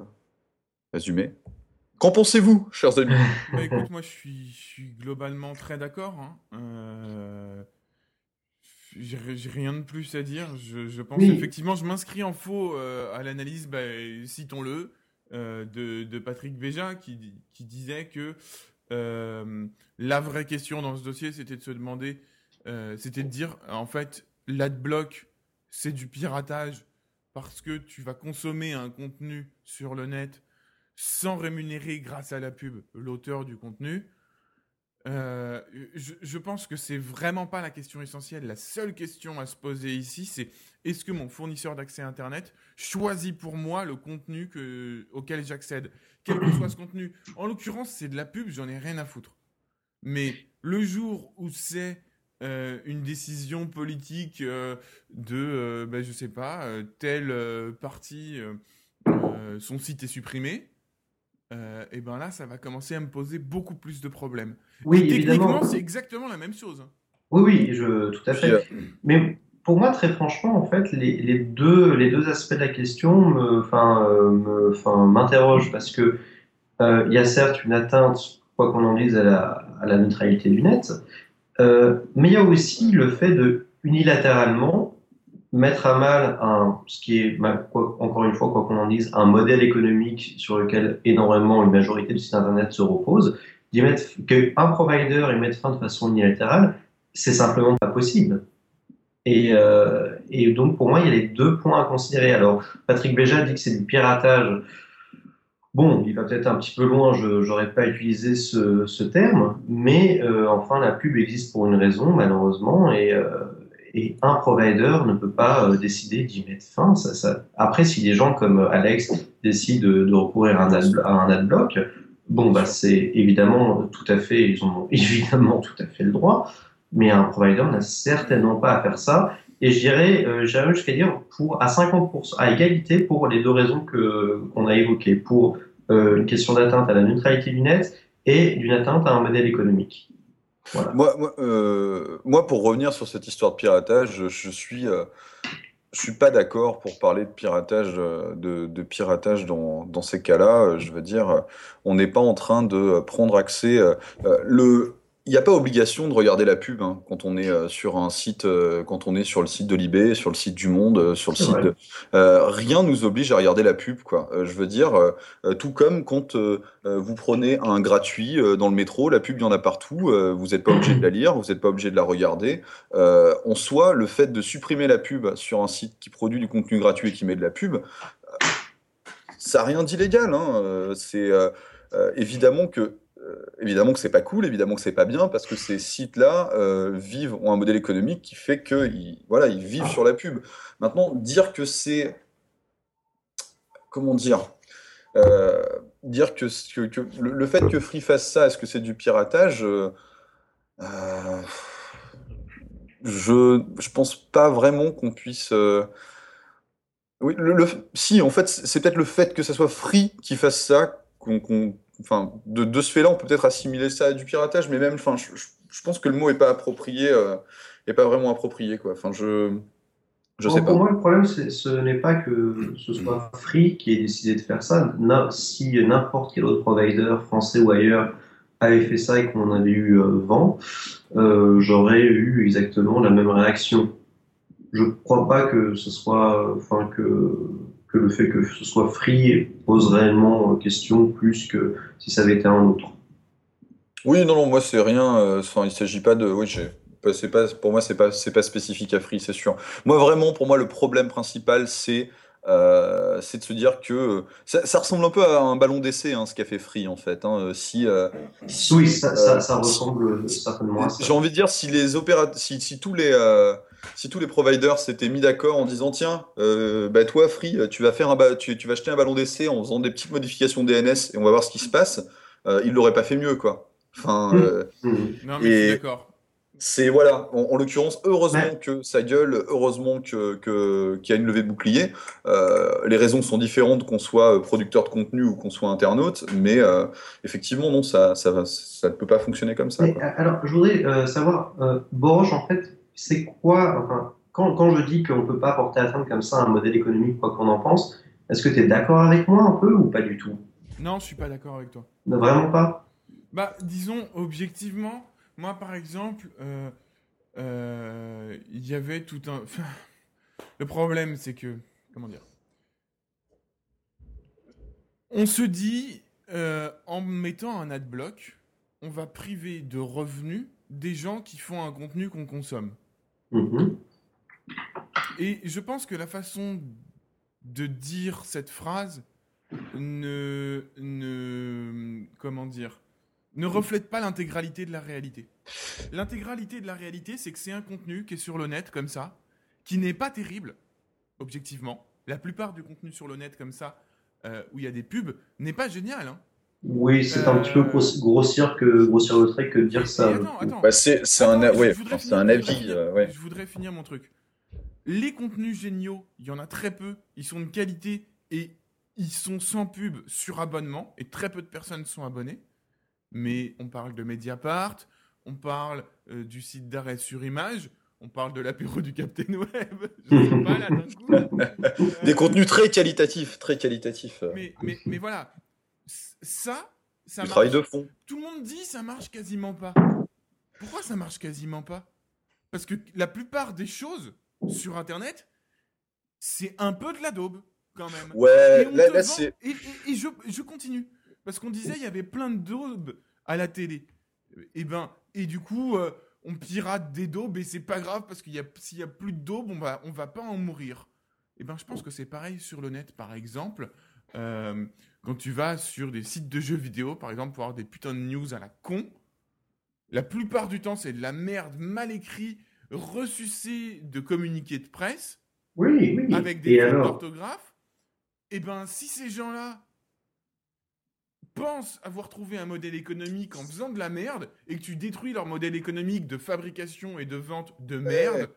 résumé. Qu'en pensez-vous, chers amis? Bah, écoute, moi je suis, je suis globalement très d'accord. hein. Euh, J'ai rien de plus à dire. Je, je pense Oui. effectivement, je m'inscris en faux euh, à l'analyse, bah, citons-le, euh, de, Patrick Béja qui disait que euh, la vraie question dans ce dossier, c'était de se demander, euh, c'était de dire, en fait, l'adblock, c'est du piratage parce que tu vas consommer un contenu sur le net sans rémunérer grâce à la pub l'auteur du contenu. Euh, je, pense que c'est vraiment pas la question essentielle. La seule question à se poser ici, c'est est-ce que mon fournisseur d'accès Internet choisit pour moi le contenu que, auquel j'accède, quel que soit ce contenu. En l'occurrence, c'est de la pub, j'en ai rien à foutre. Mais le jour où c'est euh, une décision politique euh, de, ben, je sais pas, tel parti, son site est supprimé, euh, et ben là, ça va commencer à me poser beaucoup plus de problèmes. Oui, Et évidemment. techniquement, c'est exactement la même chose. hein. Oui, oui, je, tout à fait. euh, Mais pour moi, très franchement, en fait, les, les deux, les deux aspects de la question me, enfin, me, enfin, m'interrogent parce que euh, il y a certes une atteinte, quoi qu'on en dise, à la, à la neutralité du net, euh, mais il y a aussi le fait de unilatéralement mettre à mal un, ce qui est, encore une fois, quoi qu'on en dise, un modèle économique sur lequel énormément une majorité de sites internet se repose, d'y mettre qu'un provider y mette fin de façon unilatérale, c'est simplement pas possible. Et, euh, et donc, pour moi, il y a les deux points à considérer. Alors, Patrick Béja dit que c'est du piratage. Bon, il va peut-être un petit peu loin, je n'aurais pas utilisé ce, ce terme, mais euh, enfin, la pub existe pour une raison, malheureusement, et, euh, et un provider ne peut pas euh, décider d'y mettre fin. Ça. Après, si des gens comme Alex décident de, recourir à un, ad, à adblock, bon, bah, c'est évidemment tout à fait, ils ont évidemment tout à fait le droit, mais un provider n'a certainement pas à faire ça. Et je dirais, euh, j'irais jusqu'à dire pour à 50%, à égalité pour les deux raisons qu'on a évoquées, pour euh, une question d'atteinte à la neutralité du net et d'une atteinte à un modèle économique. Moi, euh, moi, pour revenir sur cette histoire de piratage, je, je suis, euh, je suis pas d'accord pour parler de piratage, euh, de, piratage dans, dans ces cas-là. Je veux dire, on n'est pas en train de prendre accès. le, il n'y a pas obligation de regarder la pub hein, quand on est euh, sur un site, euh, quand on est sur le site de Libé, sur le site du Monde, euh, sur le site. de- rien nous oblige à regarder la pub, quoi. Je veux dire, tout comme quand vous prenez un gratuit dans le métro, la pub, il y en a partout. vous n'êtes pas obligé de la lire, vous n'êtes pas obligé de la regarder. En soi, le fait de supprimer la pub sur un site qui produit du contenu gratuit et qui met de la pub, ça n'a rien d'illégal. Hein. C'est évidemment que évidemment que c'est pas cool, évidemment que c'est pas bien, parce que ces sites-là euh, vivent ont un modèle économique qui fait que ils, voilà, ils vivent sur la pub. Maintenant, dire que c'est comment dire euh, dire que, que- que le, le fait que Free fasse ça, est-ce que c'est du piratage euh, euh, je, je pense pas vraiment qu'on puisse. euh, Oui, le, le- si, en fait, c'est peut-être le fait que ça soit Free qui fasse ça, qu'on, qu'on- enfin, de, de ce fait-là, on peut peut-être assimiler ça à du piratage, mais même, enfin, je, je- je pense que le mot est pas approprié, euh, est pas vraiment approprié, quoi. Enfin, je, je Bon, sais pas. Pour moi, le problème, ce n'est pas que ce soit Free qui ait décidé de faire ça. Si n'importe quel autre provider, français ou ailleurs, avait fait ça et qu'on en avait eu euh, vent, euh, j'aurais eu exactement la même réaction. Je ne crois pas que ce soit, enfin que que le fait que ce soit Free pose réellement euh, question plus que si ça avait été un autre. Oui, non, non, moi c'est rien. euh, Enfin, il s'agit pas de. Oui, j'ai. pas- C'est pas. Pour moi, c'est pas. C'est pas spécifique à Free, c'est sûr. Moi, vraiment, pour moi, le problème principal, c'est. euh, c'est de se dire que euh, ça, ça ressemble un peu à un ballon d'essai, hein, ce qu'a fait Free en fait. hein. Si, euh, si, Oui, ça, ça, ça ressemble certainement j'ai envie de dire si les opéra... si, si tous les euh, si tous les providers s'étaient mis d'accord en disant tiens euh, bah toi Free tu vas faire un tu, tu vas acheter un ballon d'essai en faisant des petites modifications DNS et on va voir ce qui se passe euh, ils l'auraient pas fait mieux quoi enfin Mm. euh, Mhm. Non, mais d'accord. c'est voilà en, en l'occurrence heureusement Ouais. que ça gueule heureusement que que- qu'il y a une levée de bouclier Euh, les raisons sont différentes qu'on soit producteur de contenu ou qu'on soit internaute mais euh, effectivement non ça ça ça ne peut pas fonctionner comme ça Mais, quoi. alors, je voudrais euh, savoir, euh, Boroche, en fait, c'est quoi, enfin, quand, quand je dis qu'on ne peut pas porter atteinte comme ça à un modèle économique, quoi qu'on en pense, est-ce que tu es d'accord avec moi un peu ou pas du tout? Non, je suis pas d'accord avec toi. Non, vraiment pas? Bah, disons, objectivement, moi, par exemple, euh, euh, il y avait tout un... enfin, le problème, c'est que... Comment dire? On se dit, euh, en mettant un adblock, on va priver de revenus des gens qui font un contenu qu'on consomme. Mhm. Et je pense que la façon de dire cette phrase ne, ne comment dire, ne reflète pas l'intégralité de la réalité. L'intégralité de la réalité, c'est que c'est un contenu qui est sur le net comme ça, qui n'est pas terrible, objectivement. La plupart du contenu sur le net comme ça, euh, où il y a des pubs, n'est pas génial. hein. Oui, c'est un petit peu Euh, gros- grossir, que, grossir le trait que de dire ça. attends, attends. Bah, c'est c'est un, ouais, c'est un avis. finir- euh, ouais. Je voudrais finir mon truc. Les contenus géniaux, il y en a très peu. Ils sont de qualité et ils sont sans pub sur abonnement. Et très peu de personnes sont abonnées. Mais on parle de Mediapart, on parle euh, du site d'arrêt sur image, on parle de l'apéro du Captain Web. Je sais pas là d'un coup. Des Euh, contenus très qualitatifs, très qualitatifs. Mais, mais, mais voilà. Ça, ça du marche. travail de fond. Tout le monde dit ça marche quasiment pas. Pourquoi ça marche quasiment pas? Parce que la plupart des choses sur Internet, c'est un peu de la daube quand même. Ouais, Et là, c'est. Et, et- et je, je continue. Parce qu'on disait il y avait plein de daubes à la télé. Et ben, et du coup, euh, on pirate des daubes et c'est pas grave parce qu'il y a s'il y a plus de daubes, on va on va pas en mourir. Et ben, je pense que c'est pareil sur le net, par exemple. Euh, quand tu vas sur des sites de jeux vidéo, par exemple, pour avoir des putains de news à la con, la plupart du temps, c'est de la merde mal écrit, ressucé de communiqués de presse Oui, oui. avec des fautes d'orthographe, et ben si ces gens-là pensent avoir trouvé un modèle économique en faisant de la merde et que tu détruis leur modèle économique de fabrication et de vente de merde,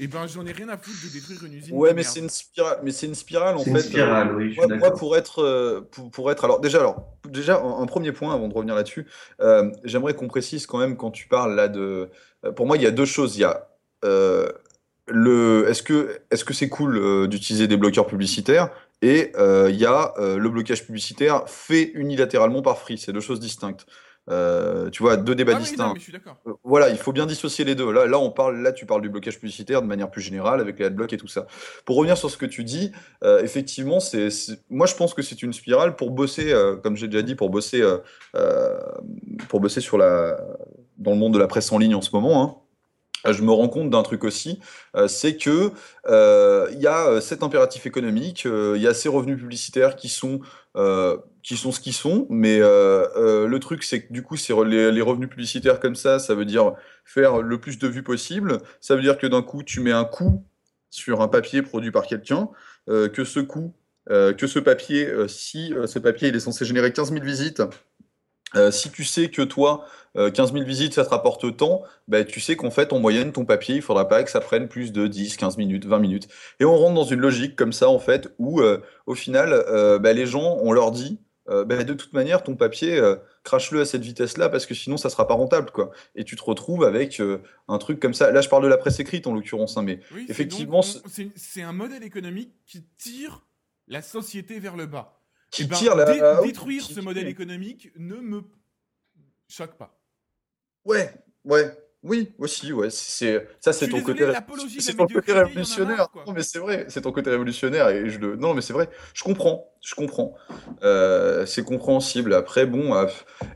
et ben j'en ai rien à foutre de détruire une usine. Ouais, mais c'est une spirale. Mais c'est une spirale en C'est fait. une spirale, oui, Moi, pour être, euh, pour, pour être, alors déjà, alors déjà, un, un premier point avant de revenir là-dessus, euh, j'aimerais qu'on précise quand même quand tu parles là de, euh, pour moi, il y a deux choses. Il y a euh, le, est-ce que, est-ce que c'est cool euh, d'utiliser des bloqueurs publicitaires? Et euh, il y a euh, le blocage publicitaire fait unilatéralement par Free. C'est deux choses distinctes. Euh, tu vois, deux débats Ah oui, non, distincts. Euh, Voilà, il faut bien dissocier les deux. Là, là, on parle, là, tu parles du blocage publicitaire de manière plus générale avec les adblocks et tout ça. Pour revenir sur ce que tu dis, euh, effectivement, c'est, moi, je pense que c'est une spirale pour bosser, euh, comme j'ai déjà dit, pour bosser, pour bosser sur la, dans le monde de la presse en ligne en ce moment. hein. Je me rends compte d'un truc aussi, euh, c'est que euh, il y a euh, cet impératif économique, il y a ces revenus publicitaires qui sont qui sont ce qu'ils sont, mais le truc c'est que du coup c'est les, revenus publicitaires comme ça, ça veut dire faire le plus de vues possible. Ça veut dire que d'un coup tu mets un coût sur un papier produit par quelqu'un, que ce coût, que ce papier, si ce papier il est censé générer 15 000 visites. Euh, si tu sais que toi, euh, 15 000 visites, ça te rapporte tant, bah, tu sais qu'en fait, en moyenne, ton papier, il faudra pas que ça prenne plus de 10, 15 minutes, 20 minutes. Et on rentre dans une logique comme ça, en fait, où euh, au final, euh, bah, les gens, on leur dit, euh, bah, de toute manière, ton papier, euh, crache-le à cette vitesse-là, parce que sinon, ça sera pas rentable, quoi. Et tu te retrouves avec euh, un truc comme ça. Là, je parle de la presse écrite, en l'occurrence, hein, mais Oui, effectivement, c'est un modèle économique qui tire la société vers le bas. Qui Eh ben, tire la... dé- détruire qui- ce modèle économique ne me choque pas. Ouais, ouais, oui, aussi, ouais. C'est ça, c'est ton côté, c'est ton côté révolutionnaire. marre. Non, mais c'est vrai, c'est ton côté révolutionnaire et je le. Non, mais c'est vrai. Je comprends, je comprends. Euh, c'est compréhensible. Après, bon, euh,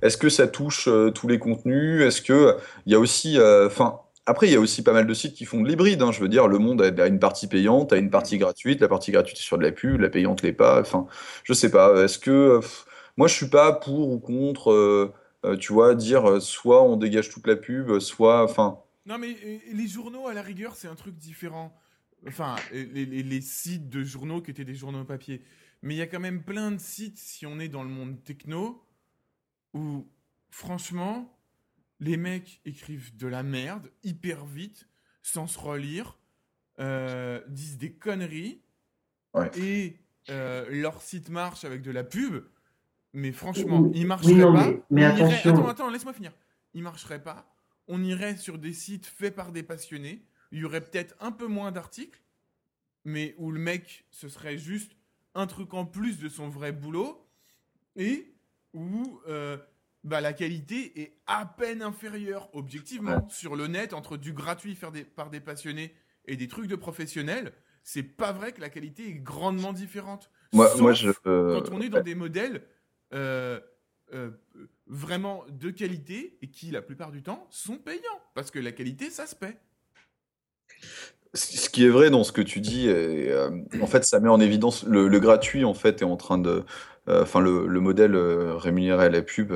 est-ce que ça touche euh, tous les contenus? Est-ce que il y a aussi, euh, enfin. Après, il y a aussi pas mal de sites qui font de l'hybride. hein. Je veux dire, le monde a une partie payante, a une partie gratuite. La partie gratuite est sur de la pub, la payante l'est pas. Enfin, je sais pas. Est-ce que euh, moi, je suis pas pour ou contre. euh, euh, tu vois, dire soit on dégage toute la pub, soit, enfin, Non, mais les journaux, à la rigueur, c'est un truc différent. Enfin, les, les- les sites de journaux qui étaient des journaux papier. Mais il y a quand même plein de sites, si on est dans le monde techno, où, franchement, les mecs écrivent de la merde, hyper vite, sans se relire, euh, disent des conneries, Ouais. et euh, leur site marche avec de la pub. Mais franchement, il marcherait Oui, non, pas. mais- mais on irait- attention. Attends, attends, laisse-moi finir. Il marcherait pas. On irait sur des sites faits par des passionnés. Il y aurait peut-être un peu moins d'articles, mais où le mec, ce serait juste un truc en plus de son vrai boulot. et où euh, bah, la qualité est à peine inférieure, objectivement, sur le net, entre du gratuit fait des- par des passionnés et des trucs de professionnels. C'est pas vrai que la qualité est grandement différente. Moi, Sauf moi je. euh, quand on est dans des modèles euh, euh, vraiment de qualité et qui, la plupart du temps, sont payants. Parce que la qualité, ça se paie. Ce qui est vrai dans ce que tu dis, et, en fait, ça met en évidence le, le gratuit, en fait, est en train de, euh, enfin, le, le modèle euh, rémunéré à la pub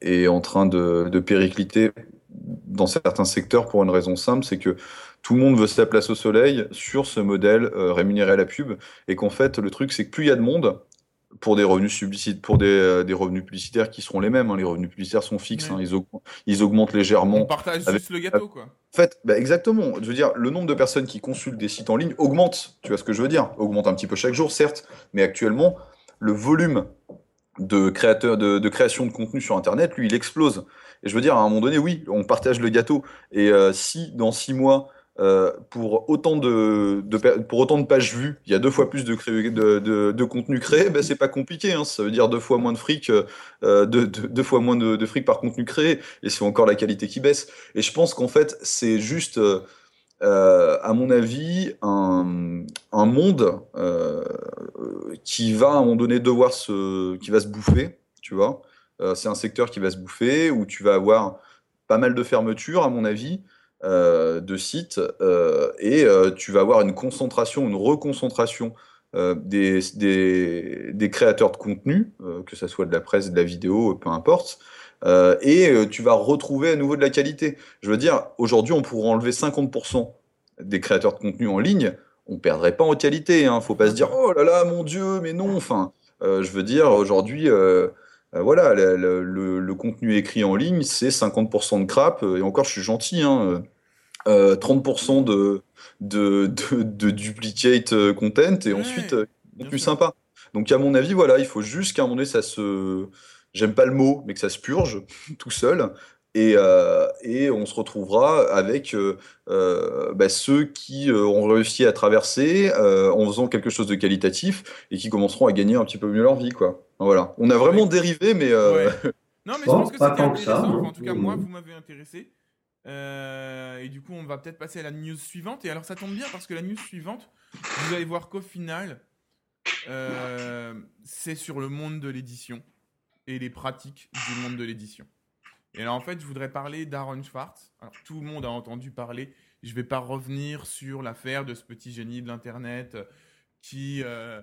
est en train de, de péricliter dans certains secteurs pour une raison simple, c'est que tout le monde veut sa place au soleil sur ce modèle euh, rémunéré à la pub, et qu'en fait, le truc, c'est que plus il y a de monde, pour des revenus publicitaires, pour des, euh, des revenus publicitaires qui seront les mêmes, hein, les revenus publicitaires sont fixes, Ouais. hein, ils, aug- ils augmentent légèrement. On partage avec- juste le gâteau, quoi. En fait, bah, exactement. Je veux dire, le nombre de personnes qui consultent des sites en ligne augmente. Tu vois ce que je veux dire? Augmente un petit peu chaque jour, certes, mais actuellement, le volume de créateurs, de, création de contenu sur Internet, lui, il explose. Et je veux dire, à un moment donné, oui, on partage le gâteau. Et euh, si dans six mois, euh, pour autant de, pour autant de pages vues, il y a deux fois plus de, contenu créé, ben, c'est pas compliqué. Hein. Ça veut dire deux fois moins de fric, euh, deux, fois moins de fric par contenu créé, et c'est encore la qualité qui baisse. Et je pense qu'en fait, c'est juste, euh, à mon avis, un, monde euh, qui va à un moment donné devoir se, qui va se bouffer, tu vois. Euh, c'est un secteur qui va se bouffer, où tu vas avoir pas mal de fermetures, à mon avis, de sites, et tu vas avoir une concentration, une reconcentration des, des, créateurs de contenu, que ce soit de la presse, de la vidéo, peu importe, euh, et euh, tu vas retrouver à nouveau de la qualité. Je veux dire, aujourd'hui, on pourrait enlever 50% des créateurs de contenu en ligne, on perdrait pas en qualité. Hein. Faut pas se dire, oh là là, mon Dieu, mais non. Enfin, euh, je veux dire, aujourd'hui, euh, voilà, le, le- le- le contenu écrit en ligne, c'est 50% de crap, et encore, je suis gentil, hein, euh, 30% de, de, de, de duplicate content, et Ouais, ensuite, plus sûr. sympa. Donc, à mon avis, voilà, il faut juste qu'à un moment donné, ça se. J'aime pas le mot, mais que ça se purge tout seul. Et, euh, et on se retrouvera avec euh, euh, bah, ceux qui euh, ont réussi à traverser euh, en faisant quelque chose de qualitatif et qui commenceront à gagner un petit peu mieux leur vie, quoi. Voilà. On a vraiment Ouais. dérivé, mais euh, Ouais. Non, mais je pense que c'était intéressant. Enfin, en tout cas, moi, vous m'avez intéressé. Euh, et du coup, on va peut-être passer à la news suivante. Et alors, ça tombe bien parce que la news suivante, vous allez voir qu'au final, euh, c'est sur le monde de l'édition et les pratiques du monde de l'édition. Et alors, en fait, je voudrais parler d'Aaron Schwartz. Tout le monde a entendu parler. Je ne vais pas revenir sur l'affaire de ce petit génie de l'Internet euh, qui euh,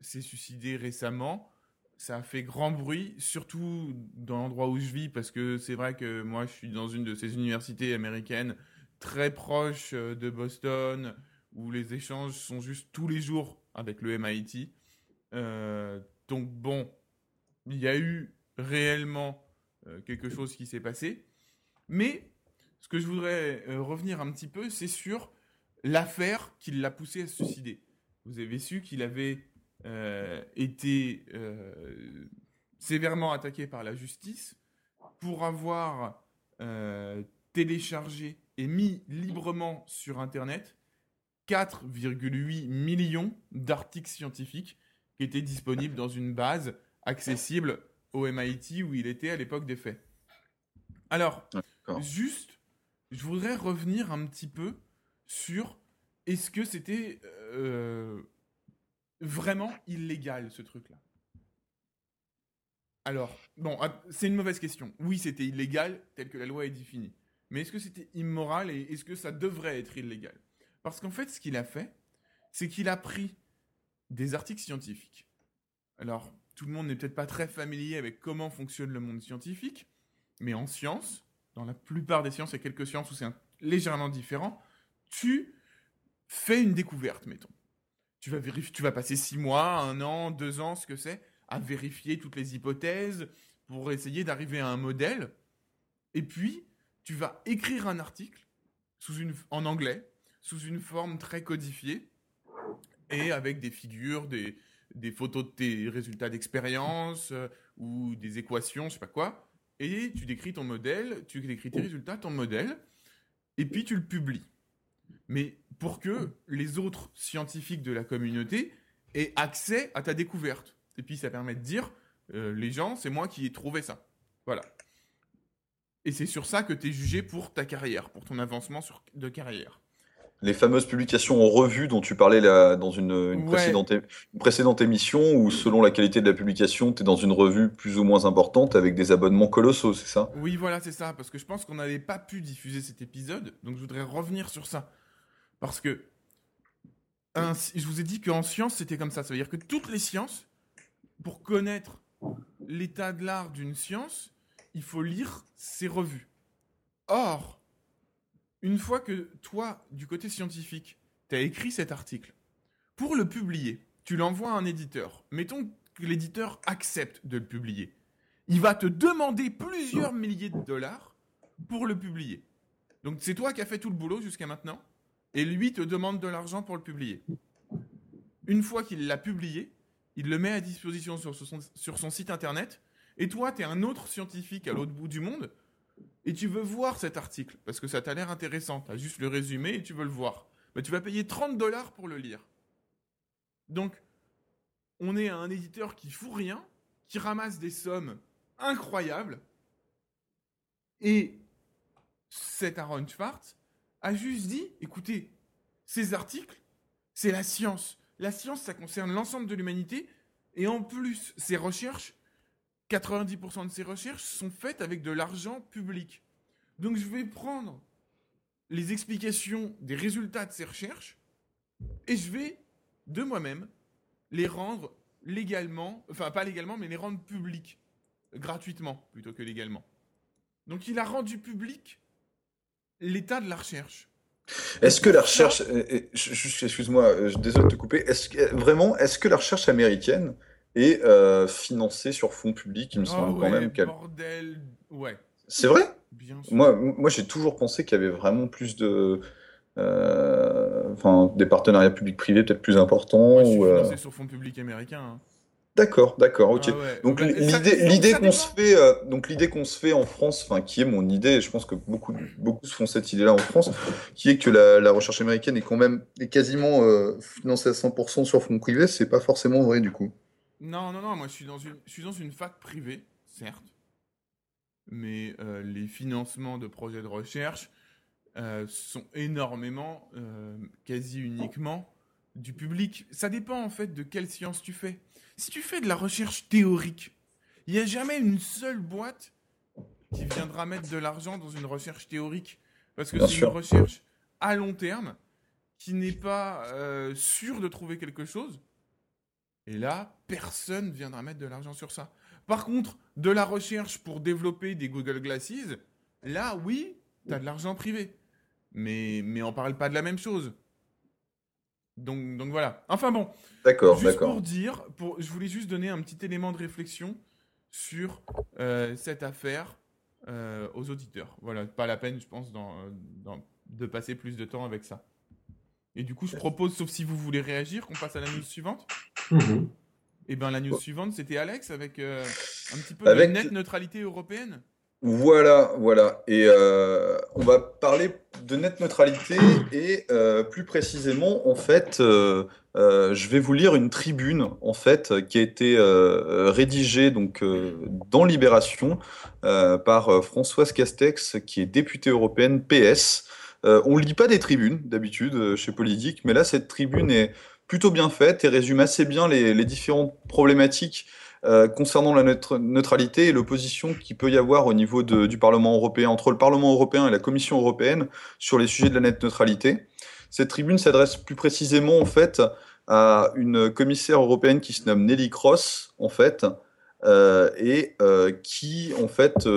s'est suicidé récemment. Ça a fait grand bruit, surtout dans l'endroit où je vis, parce que c'est vrai que moi, je suis dans une de ces universités américaines très proche euh, de Boston, où les échanges sont juste tous les jours avec le MIT. Donc bon, il y a eu réellement euh, quelque chose qui s'est passé. Mais ce que je voudrais euh, revenir un petit peu, c'est sur l'affaire qui l'a poussé à se suicider. Vous avez su qu'il avait euh, été sévèrement attaqué par la justice pour avoir téléchargé et mis librement sur Internet 4,8 millions d'articles scientifiques qui étaient disponibles dans une base accessible au MIT où il était à l'époque des faits. Alors, juste, je voudrais revenir un petit peu sur est-ce que c'était euh, vraiment illégal ce truc-là? Alors, bon, ah, c'est une mauvaise question. Oui, c'était illégal tel que la loi est définie. Mais est-ce que c'était immoral et est-ce que ça devrait être illégal? Parce qu'en fait, ce qu'il a fait, c'est qu'il a pris des articles scientifiques. Alors, tout le monde n'est peut-être pas très familier avec comment fonctionne le monde scientifique, mais en sciences, dans la plupart des sciences, il y a quelques sciences où c'est légèrement différent, tu fais une découverte, mettons. Tu vas, vérifier, tu vas passer six mois, un an, deux ans, ce que c'est, à vérifier toutes les hypothèses pour essayer d'arriver à un modèle. Et puis, tu vas écrire un article sous une, en anglais, sous une forme très codifiée, et avec des figures, des, des photos de tes résultats d'expérience, euh, ou des équations, je sais pas quoi. Et tu décris ton modèle, tu décris tes résultats, ton modèle, et puis tu le publies. Mais pour que les autres scientifiques de la communauté aient accès à ta découverte. Et puis ça permet de dire, euh, les gens, c'est moi qui ai trouvé ça. Voilà. Et c'est sur ça que tu es jugé pour ta carrière, pour ton avancement sur, de carrière. Les fameuses publications en revue dont tu parlais là, dans une, une Ouais. précédente, une précédente émission, où selon la qualité de la publication, tu es dans une revue plus ou moins importante avec des abonnements colossaux, c'est ça? Oui, voilà, c'est ça. Parce que je pense qu'on n'avait pas pu diffuser cet épisode. Donc je voudrais revenir sur ça. Parce que un- je vous ai dit qu'en sciences, c'était comme ça. Ça veut dire que toutes les sciences, pour connaître l'état de l'art d'une science, il faut lire ses revues. Or, une fois que toi, du côté scientifique, tu as écrit cet article, pour le publier, tu l'envoies à un éditeur. Mettons que l'éditeur accepte de le publier. Il va te demander plusieurs milliers de dollars pour le publier. Donc c'est toi qui as fait tout le boulot jusqu'à maintenant, et lui te demande de l'argent pour le publier. Une fois qu'il l'a publié, il le met à disposition sur son, sur son site internet, et toi, tu es un autre scientifique à l'autre bout du monde, et tu veux voir cet article, parce que ça t'a l'air intéressant, tu as juste le résumé et tu veux le voir. Bah, tu vas payer 30 dollars pour le lire. Donc, on est un éditeur qui fout rien, qui ramasse des sommes incroyables, et cet Aaron Schwartz a juste dit, écoutez, ces articles, c'est la science. La science, ça concerne l'ensemble de l'humanité, et en plus, ces recherches, 90% de ces recherches sont faites avec de l'argent public. Donc je vais prendre les explications des résultats de ces recherches, et je vais, de moi-même, les rendre légalement, enfin pas légalement, mais les rendre publics, gratuitement plutôt que légalement. Donc il a rendu public l'état de la recherche. Est-ce que la recherche, euh, euh, excuse-moi, euh, je- désolé de te couper, que, vraiment, est-ce que la recherche américaine est euh, financée sur fonds publics Il me semble Oh quand ouais, même qu'elle. bordel, ouais, C'est vrai? bien sûr. Moi, moi j'ai toujours pensé qu'il y avait vraiment plus de. euh, enfin, des partenariats publics-privés peut-être plus importants. Suis ou, euh, financé sur fonds publics américains. hein. D'accord, d'accord, ok. Ah ouais. Donc l'idée, qu'on se fait, euh, donc l'idée qu'on se fait en France, enfin qui est mon idée, et je pense que beaucoup, beaucoup se font cette idée-là en France, qui est que la, la recherche américaine est quand même est quasiment euh, financée à 100% sur fonds privés, c'est pas forcément vrai du coup. Non, non, non, moi je suis dans une, je suis dans une fac privée, certes, mais euh, les financements de projets de recherche euh, sont énormément, euh, quasi uniquement, du public. Ça dépend en fait de quelle science tu fais. Si tu fais de la recherche théorique, il n'y a jamais une seule boîte qui viendra mettre de l'argent dans une recherche théorique. Parce que c'est une recherche à long terme qui n'est pas euh, sûre de trouver quelque chose. Et là, personne viendra mettre de l'argent sur ça. Par contre, de la recherche pour développer des Google Glasses, là, oui, tu as de l'argent privé. Mais, mais on parle pas de la même chose. Donc, donc voilà. Enfin bon, D'accord, juste d'accord. pour dire, pour, je voulais juste donner un petit élément de réflexion sur euh, cette affaire euh, aux auditeurs. Voilà, pas la peine, je pense, d'en- de passer plus de temps avec ça. Et du coup, je propose, sauf si vous voulez réagir, qu'on passe à la news suivante. Mhm. Et ben la news suivante, c'était Alex avec euh, un petit peu Avec- de net neutralité européenne. Voilà, voilà. Et euh, on va parler de net neutralité et euh, plus précisément, en fait, euh, je vais vous lire une tribune en fait qui a été rédigée donc dans Libération par Françoise Castex, qui est députée européenne PS. Euh, on lit pas des tribunes d'habitude chez Politique, mais là cette tribune est plutôt bien faite et résume assez bien les, différentes problématiques euh, concernant la neutralité et l'opposition qu'il peut y avoir au niveau du Parlement européen, entre le Parlement européen et la Commission européenne sur les sujets de la net neutralité. Cette tribune s'adresse plus précisément en fait à une commissaire européenne qui se nomme Nelly Cross en fait euh, et euh, qui en fait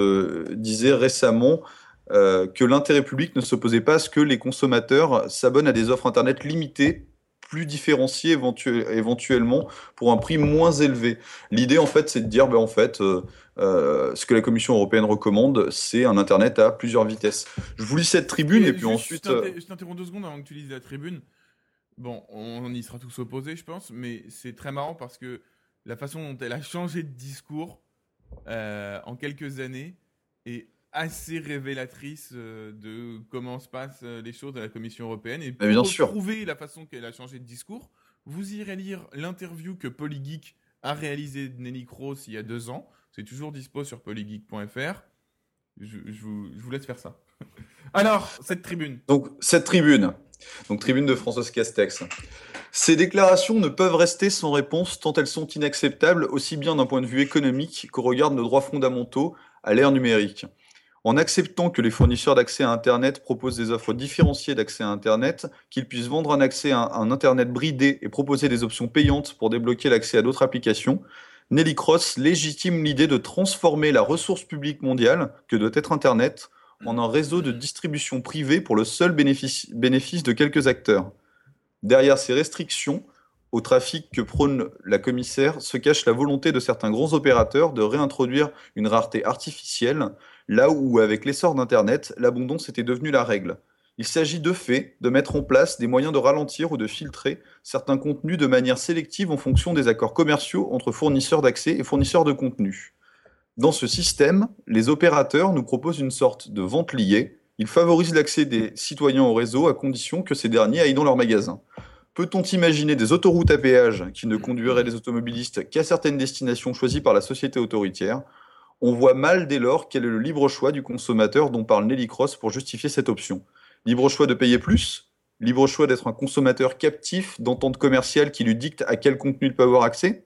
disait récemment que l'intérêt public ne s'opposait pas à ce que les consommateurs s'abonnent à des offres internet limitées plus différenciées éventu- éventuellement pour un prix moins élevé. L'idée, en fait, c'est de dire, ben, en fait, euh, euh, ce que la Commission européenne recommande, c'est un Internet à plusieurs vitesses. Je vous lis cette tribune et, puis juste, ensuite. Je euh, je t'interromps deux secondes avant que tu lises la tribune. Bon, on y sera tous opposés, je pense, mais c'est très marrant parce que la façon dont elle a changé de discours euh, en quelques années est assez révélatrice euh, de comment se passent euh, les choses à la Commission européenne. Et pour Mais bien sûr. prouver la façon qu'elle a changé de discours, vous irez lire l'interview que Polygeek a réalisé Nelly Cross il y a deux ans. C'est toujours dispo sur polygeek.fr. Je, je vous, je vous laisse faire ça. Alors, cette tribune. Donc, cette tribune, donc tribune de François Castex. Ces déclarations ne peuvent rester sans réponse tant elles sont inacceptables aussi bien d'un point de vue économique qu'au regard de nos droits fondamentaux à l'ère numérique. En acceptant que les fournisseurs d'accès à Internet proposent des offres différenciées d'accès à Internet, qu'ils puissent vendre un accès à un Internet bridé et proposer des options payantes pour débloquer l'accès à d'autres applications, Nelly Cross légitime l'idée de transformer la ressource publique mondiale, que doit être Internet, en un réseau de distribution privée pour le seul bénéfice, bénéfice de quelques acteurs. Derrière ces restrictions au trafic que prône la commissaire se cache la volonté de certains grands opérateurs de réintroduire une rareté artificielle, là où, avec l'essor d'Internet, l'abondance était devenue la règle. Il s'agit de fait de mettre en place des moyens de ralentir ou de filtrer certains contenus de manière sélective en fonction des accords commerciaux entre fournisseurs d'accès et fournisseurs de contenu. Dans ce système, les opérateurs nous proposent une sorte de vente liée. Ils favorisent l'accès des citoyens au réseau à condition que ces derniers aillent dans leur magasin. Peut-on imaginer des autoroutes à péage qui ne conduiraient les automobilistes qu'à certaines destinations choisies par la société autoritaire? On voit mal dès lors quel est le libre choix du consommateur dont parle Nelly Cross pour justifier cette option. Libre choix de payer plus? Libre choix d'être un consommateur captif d'ententes commerciales qui lui dictent à quel contenu il peut avoir accès?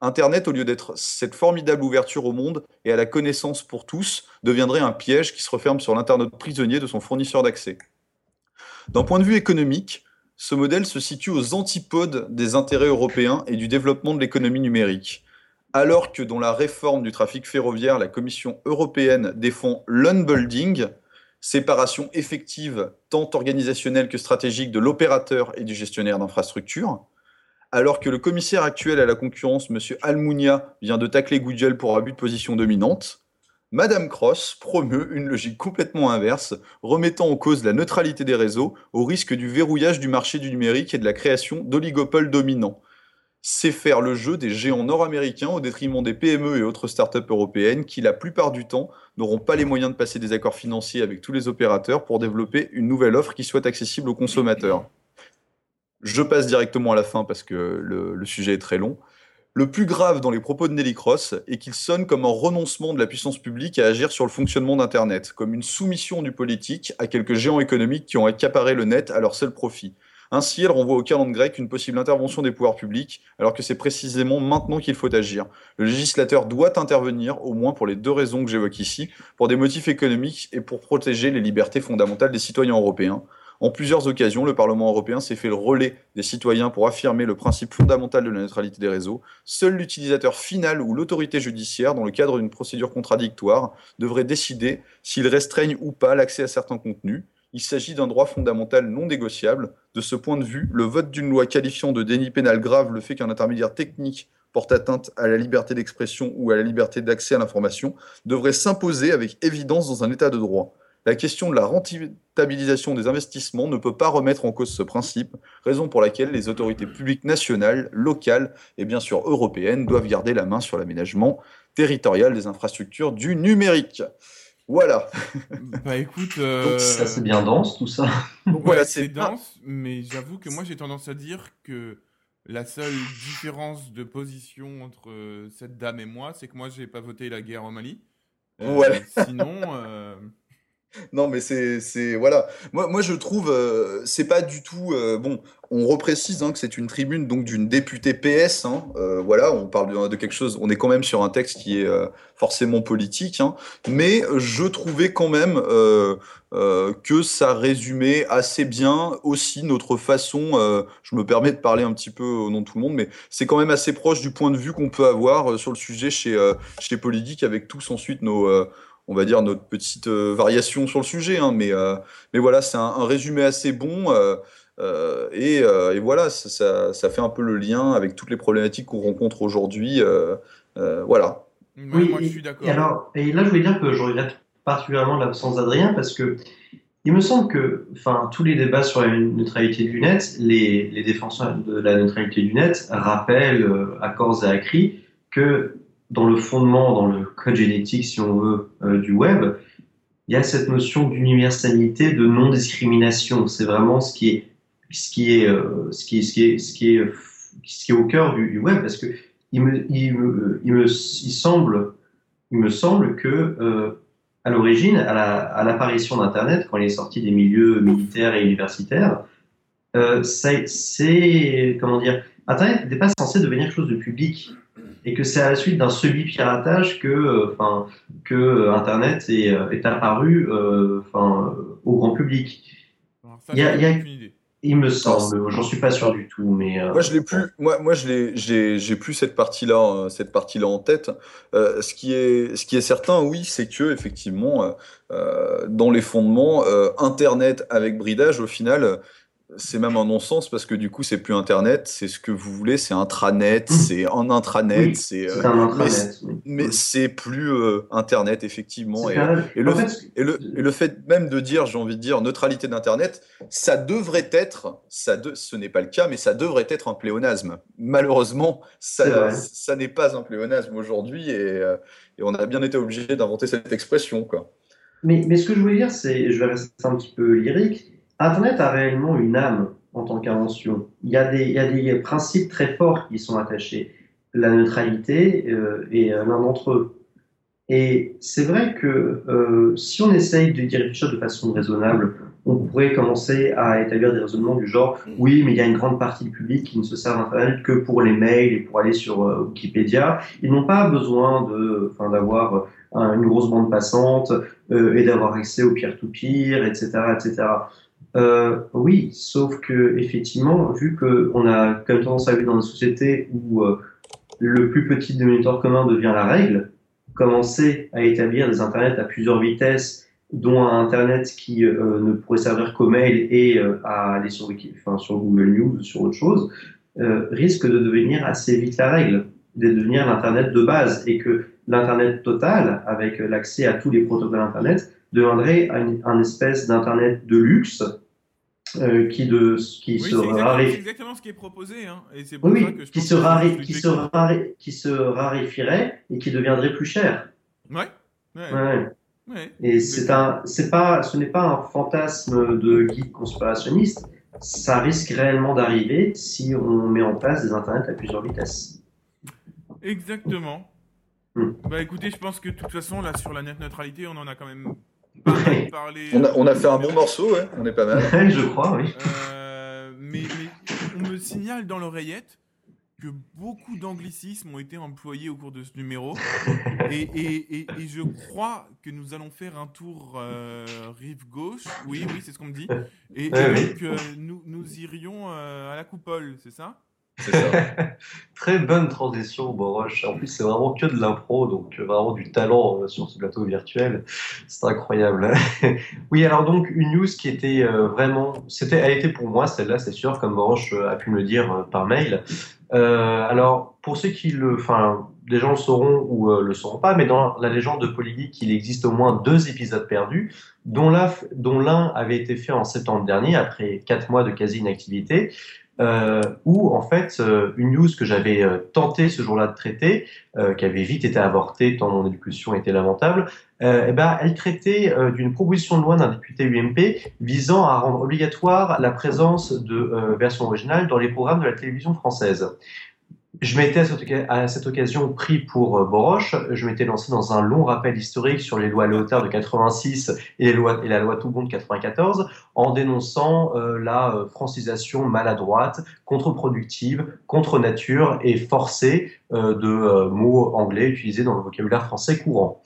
Internet, au lieu d'être cette formidable ouverture au monde et à la connaissance pour tous, deviendrait un piège qui se referme sur l'internaute prisonnier de son fournisseur d'accès. D'un point de vue économique, ce modèle se situe aux antipodes des intérêts européens et du développement de l'économie numérique. Alors que dans la réforme du trafic ferroviaire, la Commission européenne défend l'unbuilding, séparation effective tant organisationnelle que stratégique de l'opérateur et du gestionnaire d'infrastructure, alors que le commissaire actuel à la concurrence, M. Almunia, vient de tacler Google pour abus de position dominante, Madame Cross promeut une logique complètement inverse, remettant en cause la neutralité des réseaux au risque du verrouillage du marché du numérique et de la création d'oligopoles dominants. C'est faire le jeu des géants nord-américains au détriment des PME et autres startups européennes qui, la plupart du temps, n'auront pas les moyens de passer des accords financiers avec tous les opérateurs pour développer une nouvelle offre qui soit accessible aux consommateurs. Je passe directement à la fin parce que le, le sujet est très long. Le plus grave dans les propos de Nelly Cross est qu'il sonne comme un renoncement de la puissance publique à agir sur le fonctionnement d'Internet, comme une soumission du politique à quelques géants économiques qui ont accaparé le net à leur seul profit. Ainsi, elle renvoie au calendrier grec une possible intervention des pouvoirs publics, alors que c'est précisément maintenant qu'il faut agir. Le législateur doit intervenir, au moins pour les deux raisons que j'évoque ici, pour des motifs économiques et pour protéger les libertés fondamentales des citoyens européens. En plusieurs occasions, le Parlement européen s'est fait le relais des citoyens pour affirmer le principe fondamental de la neutralité des réseaux. Seul l'utilisateur final ou l'autorité judiciaire, dans le cadre d'une procédure contradictoire, devrait décider s'il restreigne ou pas l'accès à certains contenus. Il s'agit d'un droit fondamental non négociable. De ce point de vue, le vote d'une loi qualifiant de déni pénal grave le fait qu'un intermédiaire technique porte atteinte à la liberté d'expression ou à la liberté d'accès à l'information devrait s'imposer avec évidence dans un état de droit. La question de la rentabilisation des investissements ne peut pas remettre en cause ce principe, raison pour laquelle les autorités publiques nationales, locales et bien sûr européennes doivent garder la main sur l'aménagement territorial des infrastructures du numérique. Voilà. Bah écoute. euh, Donc, ça, c'est bien dense, tout ça. Ouais, Voilà, c'est c'est dense, mais j'avoue que moi j'ai tendance à dire que la seule différence de position entre euh, cette dame et moi, c'est que moi j'ai pas voté la guerre au Mali. Euh, Ouais. Sinon, euh, Non, mais c'est, voilà. Moi, moi, je trouve, euh, c'est pas du tout, euh, bon, on reprécise hein, que c'est une tribune donc d'une députée PS, hein, euh, voilà, on parle de, de quelque chose, on est quand même sur un texte qui est forcément politique, hein, mais je trouvais quand même que ça résumait assez bien aussi notre façon, je me permets de parler un petit peu au nom de tout le monde, mais c'est quand même assez proche du point de vue qu'on peut avoir sur le sujet chez, chez Politique, avec tous ensuite nos, on va dire, notre petite euh, variation sur le sujet, hein, mais, euh, mais voilà, c'est un, un résumé assez bon. euh, euh, et, euh, et voilà, ça, ça, ça fait un peu le lien avec toutes les problématiques qu'on rencontre aujourd'hui. euh, euh, voilà. moi je suis d'accord. Et, alors, et là, je voulais dire que je regrette particulièrement l'absence d'Adrien parce que il me semble que, enfin, tous les débats sur la neutralité du net, les, les défenseurs de la neutralité du net rappellent euh, à corps et à cri que dans le fondement, dans le code génétique, si on veut, euh, du web, il y a cette notion d'universalité, de non-discrimination. C'est vraiment ce qui est, ce qui est, euh, ce qui ce qui est, ce qui est, au cœur du, web, parce que il me, il me, il me, il semble, il me semble que euh, à l'origine, à la- à l'apparition d'Internet, quand il est sorti des milieux militaires et universitaires, euh, c'est comment dire, Internet n'était pas censé devenir quelque chose de public et que c'est à la suite d'un semi-piratage que, euh, enfin, que euh, Internet est, euh, est apparu, enfin, au grand public. Alors ça, Il y a- j'ai il y a- aucune idée. Il me semble, j'en suis pas sûr du tout, mais euh, Moi, je l'ai plus. Moi, moi, je l'ai. J'ai, j'ai plus cette partie-là, euh, cette partie-là en tête. Euh, ce qui est, ce qui est certain, oui, c'est que effectivement, euh, dans les fondements, euh, Internet avec bridage, au final, euh, c'est même un non-sens parce que du coup, c'est plus Internet, c'est ce que vous voulez, c'est intranet, c'est un intranet, Oui, c'est. euh, mais, intranet. oui. mais c'est plus euh, Internet, effectivement. Et, le, En fait, et, le, et le fait même de dire, j'ai envie de dire, neutralité d'Internet, ça devrait être, ça de, ce n'est pas le cas, mais ça devrait être un pléonasme. Malheureusement, ça, n'est pas un pléonasme aujourd'hui et, euh, et on a bien été obligé d'inventer cette expression. Quoi. Mais, mais ce que je voulais dire, c'est, je vais rester un petit peu lyrique, Internet a réellement une âme en tant qu'invention. Il il y a des principes très forts qui y sont attachés. La neutralité euh, est euh, l'un d'entre eux. Et c'est vrai que euh, si on essaye de y réfléchir de façon raisonnable, on pourrait commencer à établir des raisonnements du genre oui, mais il y a une grande partie du public qui ne se sert d'Internet que pour les mails et pour aller sur euh, Wikipédia. Ils n'ont pas besoin d'avoir un- une grosse bande passante euh, et d'avoir accès au peer-to-peer, etc., etc. Euh, oui, sauf que effectivement, vu que on a comme tendance à vivre dans une société où euh, le plus petit dénominateur commun devient la règle, commencer à établir des internets à plusieurs vitesses, dont un internet qui euh, ne pourrait servir qu'au mail et à aller sur, Google News, sur autre chose, risque de devenir assez vite la règle, de devenir l'internet de base, et que l'internet total, avec l'accès à tous les protocoles internet, deviendrait un espèce d'internet de luxe euh, qui, de, qui Oui, se raréfie. c'est exactement ce qui est proposé. Hein. Et c'est pour Oui, ça oui, que je qui se, qui, qui raréfierait et qui deviendrait plus cher. Ouais. Ouais. Ouais. ouais. Et c'est un, c'est pas, ce n'est pas un fantasme de guide conspirationniste. Ça risque réellement d'arriver si on met en place des internets à plusieurs vitesses. Exactement. Hmm. Bah écoutez, je pense que de toute façon, là, sur la net neutralité, on en a quand même On a, on a fait un bon morceau, ouais, on est pas mal. je crois, oui. Euh, mais, mais on me signale dans l'oreillette que beaucoup d'anglicismes ont été employés au cours de ce numéro. Et, et, et, et je crois que nous allons faire un tour euh, rive gauche. Oui, oui, c'est ce qu'on me dit. Et, donc, euh, nous, nous irions euh, à la coupole, c'est ça? Ça. Très bonne transition, Boroche. En plus, c'est vraiment que de l'impro, donc euh, vraiment du talent euh, sur ce plateau virtuel. C'est incroyable. oui, alors donc une news qui était euh, vraiment, c'était, elle était pour moi celle-là, c'est sûr, comme Boroche a pu me le dire par mail. Alors pour ceux qui le, enfin, des gens le sauront ou le sauront pas, mais dans la légende de Polygeek, il existe au moins deux épisodes perdus, dont l'un, avait été fait en septembre dernier après quatre mois de quasi inactivité euh, où en fait euh, une news que j'avais euh, tenté ce jour-là de traiter, euh, qui avait vite été avortée tant mon élocution était lamentable, euh, eh ben, elle traitait euh, d'une proposition de loi d'un député UMP visant à rendre obligatoire la présence de versions originales dans les programmes de la télévision française. Je m'étais à cette, occasion pris pour euh, Boroche. Je m'étais lancé dans un long rappel historique sur les lois Léotard de 86 et, la loi Toubon de 94 en dénonçant euh, la euh, francisation maladroite, contre-productive, contre-nature et forcée de euh, mots anglais utilisés dans le vocabulaire français courant.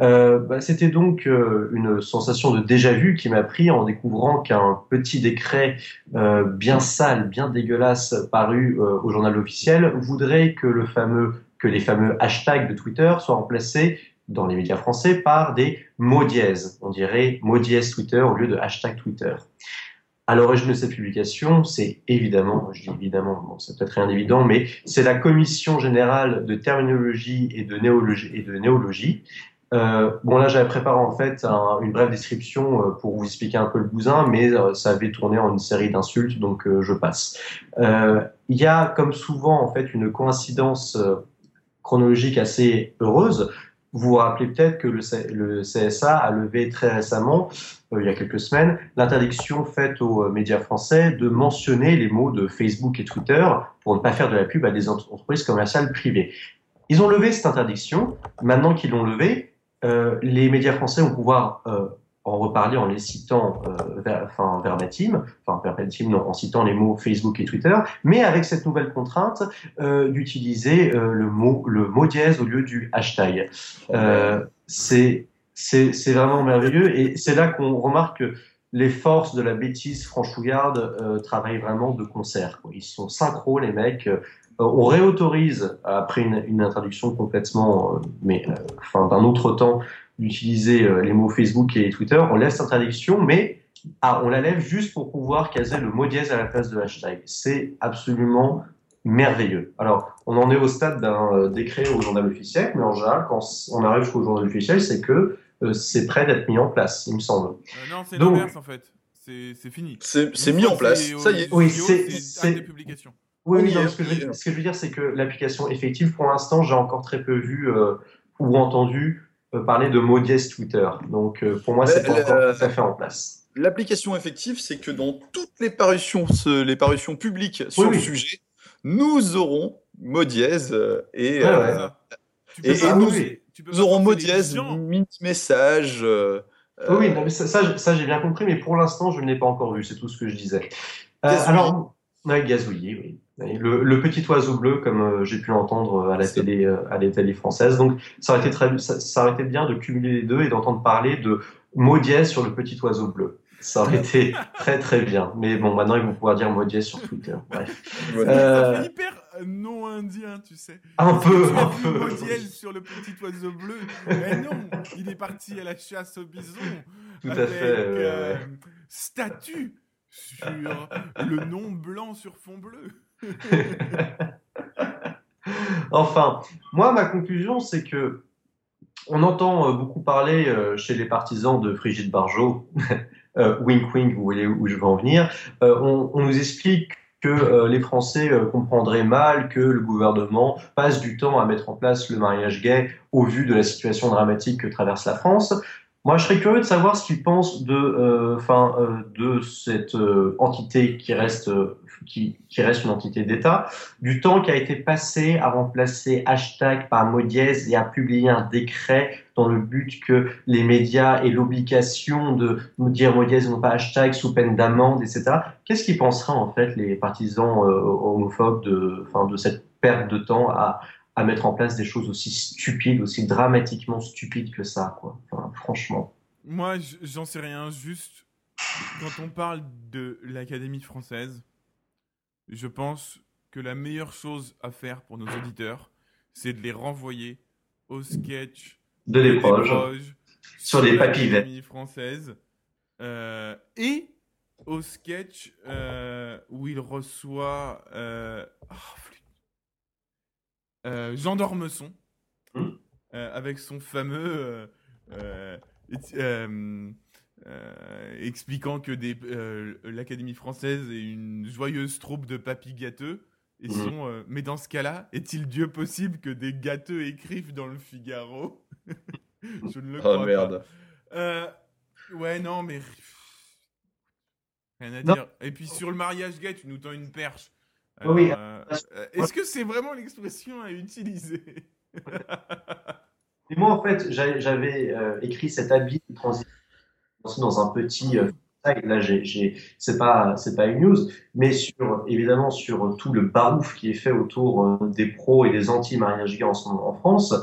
Euh, bah, C'était donc euh, une sensation de déjà-vu qui m'a pris en découvrant qu'un petit décret euh, bien sale, bien dégueulasse paru euh, au journal officiel voudrait que le fameux que les fameux hashtags de Twitter soient remplacés dans les médias français par des mots dièses. On dirait mots dièse Twitter au lieu de hashtag Twitter. À l'origine de cette publication, c'est évidemment, je dis évidemment, bon, c'est peut-être rien d'évident, mais c'est la Commission générale de terminologie et de néologie, et de néologie euh, bon là j'avais préparé en fait un- une brève description euh, pour vous expliquer un peu le bousin, mais euh, ça avait tourné en une série d'insultes, donc je passe. Il y a comme souvent en fait une coïncidence chronologique assez heureuse, vous vous rappelez peut-être que le, CSA a levé très récemment, euh, il y a quelques semaines, l'interdiction faite aux euh, médias français de mentionner les mots de Facebook et Twitter pour ne pas faire de la pub à des ent- entreprises commerciales privées. Ils ont levé cette interdiction. Maintenant qu'ils l'ont levée, euh, les médias français vont pouvoir en reparler en les citant euh, enfin, verbatim, enfin verbatim non, en citant les mots Facebook et Twitter, mais avec cette nouvelle contrainte euh, d'utiliser euh, le mot le mot dièse au lieu du hashtag. Euh, c'est c'est vraiment merveilleux et c'est là qu'on remarque que les forces de la bêtise franchouillarde euh, travaillent vraiment de concert. Ils sont synchro les mecs. Euh, on réautorise après une, une introduction complètement, mais euh, enfin d'un autre temps, d'utiliser euh, les mots Facebook et Twitter. On lève cette interdiction, mais ah, on la lève juste pour pouvoir caser le mot dièse à la place de hashtag. C'est absolument merveilleux. Alors, on en est au stade d'un euh, décret au journal officiel, mais en général, quand on arrive jusqu'au journal officiel, c'est que euh, c'est prêt d'être mis en place, il me semble. Euh, non, c'est l'inverse en fait. C'est fini. C'est mis en place. Ça y est. Oui, c'est-. Oui, non, que je ce que je veux dire, c'est que l'application effective, pour l'instant, j'ai encore très peu vu euh, ou entendu parler de mot dièse Twitter. Donc, euh, pour moi, c'est encore tout à fait en place. L'application effective, c'est que dans toutes les parutions, ce- les parutions publiques sur Oui, le oui. sujet, nous aurons mot dièse euh, et, Ouais, euh, et- peux et nous- tu peux nous aurons mot les dièse, gens. mini message. euh, Oui, oui, non, mais ça, ça, ça, j'ai bien compris, mais pour l'instant, je ne l'ai pas encore vu, c'est tout ce que je disais. Euh, alors, ouais, gazouillis, oui. Le, le petit oiseau bleu, comme euh, j'ai pu l'entendre à la télé, euh, à la télé française. Donc, ça aurait été très, ça, ça aurait été bien de cumuler les deux et d'entendre parler de mot dièse sur le petit oiseau bleu. Ça aurait été très très bien. Mais bon, maintenant ils vont pouvoir dire mot dièse sur Twitter. Bref. Euh, Ça fait hyper euh, non indien, tu sais. Un peu, un peu. Sur le petit oiseau bleu Eh non, il est parti à la chasse au bison. Tout à avec, fait, euh, ouais. statue sur le nom blanc sur fond bleu. Enfin, moi, ma conclusion, c'est que on entend euh, beaucoup parler euh, chez les partisans de Frigide Barjot, euh, wink wink, vous voyez où je veux en venir, euh, on, nous explique que les Français comprendraient mal que le gouvernement passe du temps à mettre en place le mariage gay au vu de la situation dramatique que traverse la France. Moi, je serais curieux de savoir ce qu'ils pensent de, euh, enfin, euh, de cette euh, entité qui reste, euh, qui, qui reste une entité d'État, du temps qui a été passé à remplacer hashtag par mot et à publier un décret dans le but que les médias aient l'obligation de dire mot dièse non pas hashtag sous peine d'amende, etc. Qu'est-ce qu'ils penseraient en fait les partisans euh, homophobes de, enfin, de cette perte de temps à, à mettre en place des choses aussi stupides, aussi dramatiquement stupides que ça, quoi. Enfin, franchement. Moi, j'en sais rien. Juste, quand on parle de l'Académie française, je pense que la meilleure chose à faire pour nos auditeurs, c'est de les renvoyer au sketch De l'éproge Sur les l'Académie française euh, et au sketch euh, où il reçoit euh. Euh, Jean d'Ormesson Hmm. euh, avec son fameux euh, euh, euh, euh, expliquant que des, euh, l'Académie française est une joyeuse troupe de papis gâteux. Et sont, euh, mais dans ce cas-là, est-il Dieu possible que des gâteux écrivent dans le Figaro? Je ne le crois Oh pas. merde. Euh, ouais, non, mais. Rien à Non. dire. Et puis sur le mariage gay, tu nous tends une perche. Oui, euh, euh, Est-ce que c'est vraiment l'expression à utiliser Et moi, en fait, j'a- j'avais euh, écrit cet avis de transition dans un petit euh. Là, c'est pas, c'est pas une news, mais sur, évidemment, sur tout le barouf qui est fait autour des pros et des anti-mariage gay en, en France.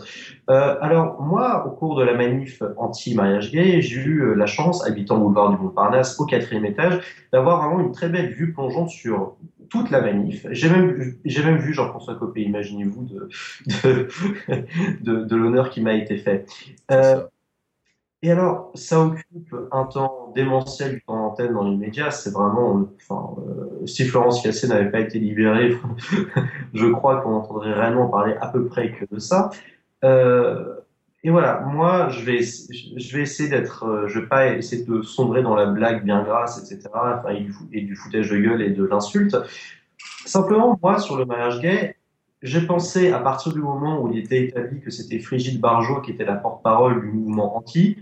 Euh, alors, moi, au cours de la manif anti-mariage gay, j'ai eu la chance, habitant boulevard du Montparnasse, au quatrième étage, d'avoir vraiment une très belle vue plongeante sur toute la manif. J'ai même, j'ai même vu Jean-François Copé, imaginez-vous, de, de, de, de l'honneur qui m'a été fait. Euh, et alors, ça occupe un temps démentiel du temps d'antenne dans les médias. C'est vraiment, enfin, euh, si Florence Cassé n'avait pas été libérée, je crois qu'on entendrait réellement parler à peu près que de ça. Euh, et voilà, moi, je vais, je vais essayer d'être, euh, je vais pas essayer de sombrer dans la blague bien grasse, etc. Enfin, et du, foutage de gueule et de l'insulte. Simplement, moi, sur le mariage gay, j'ai pensé, à partir du moment où il était établi que c'était Frigide Barjot qui était la porte-parole du mouvement anti,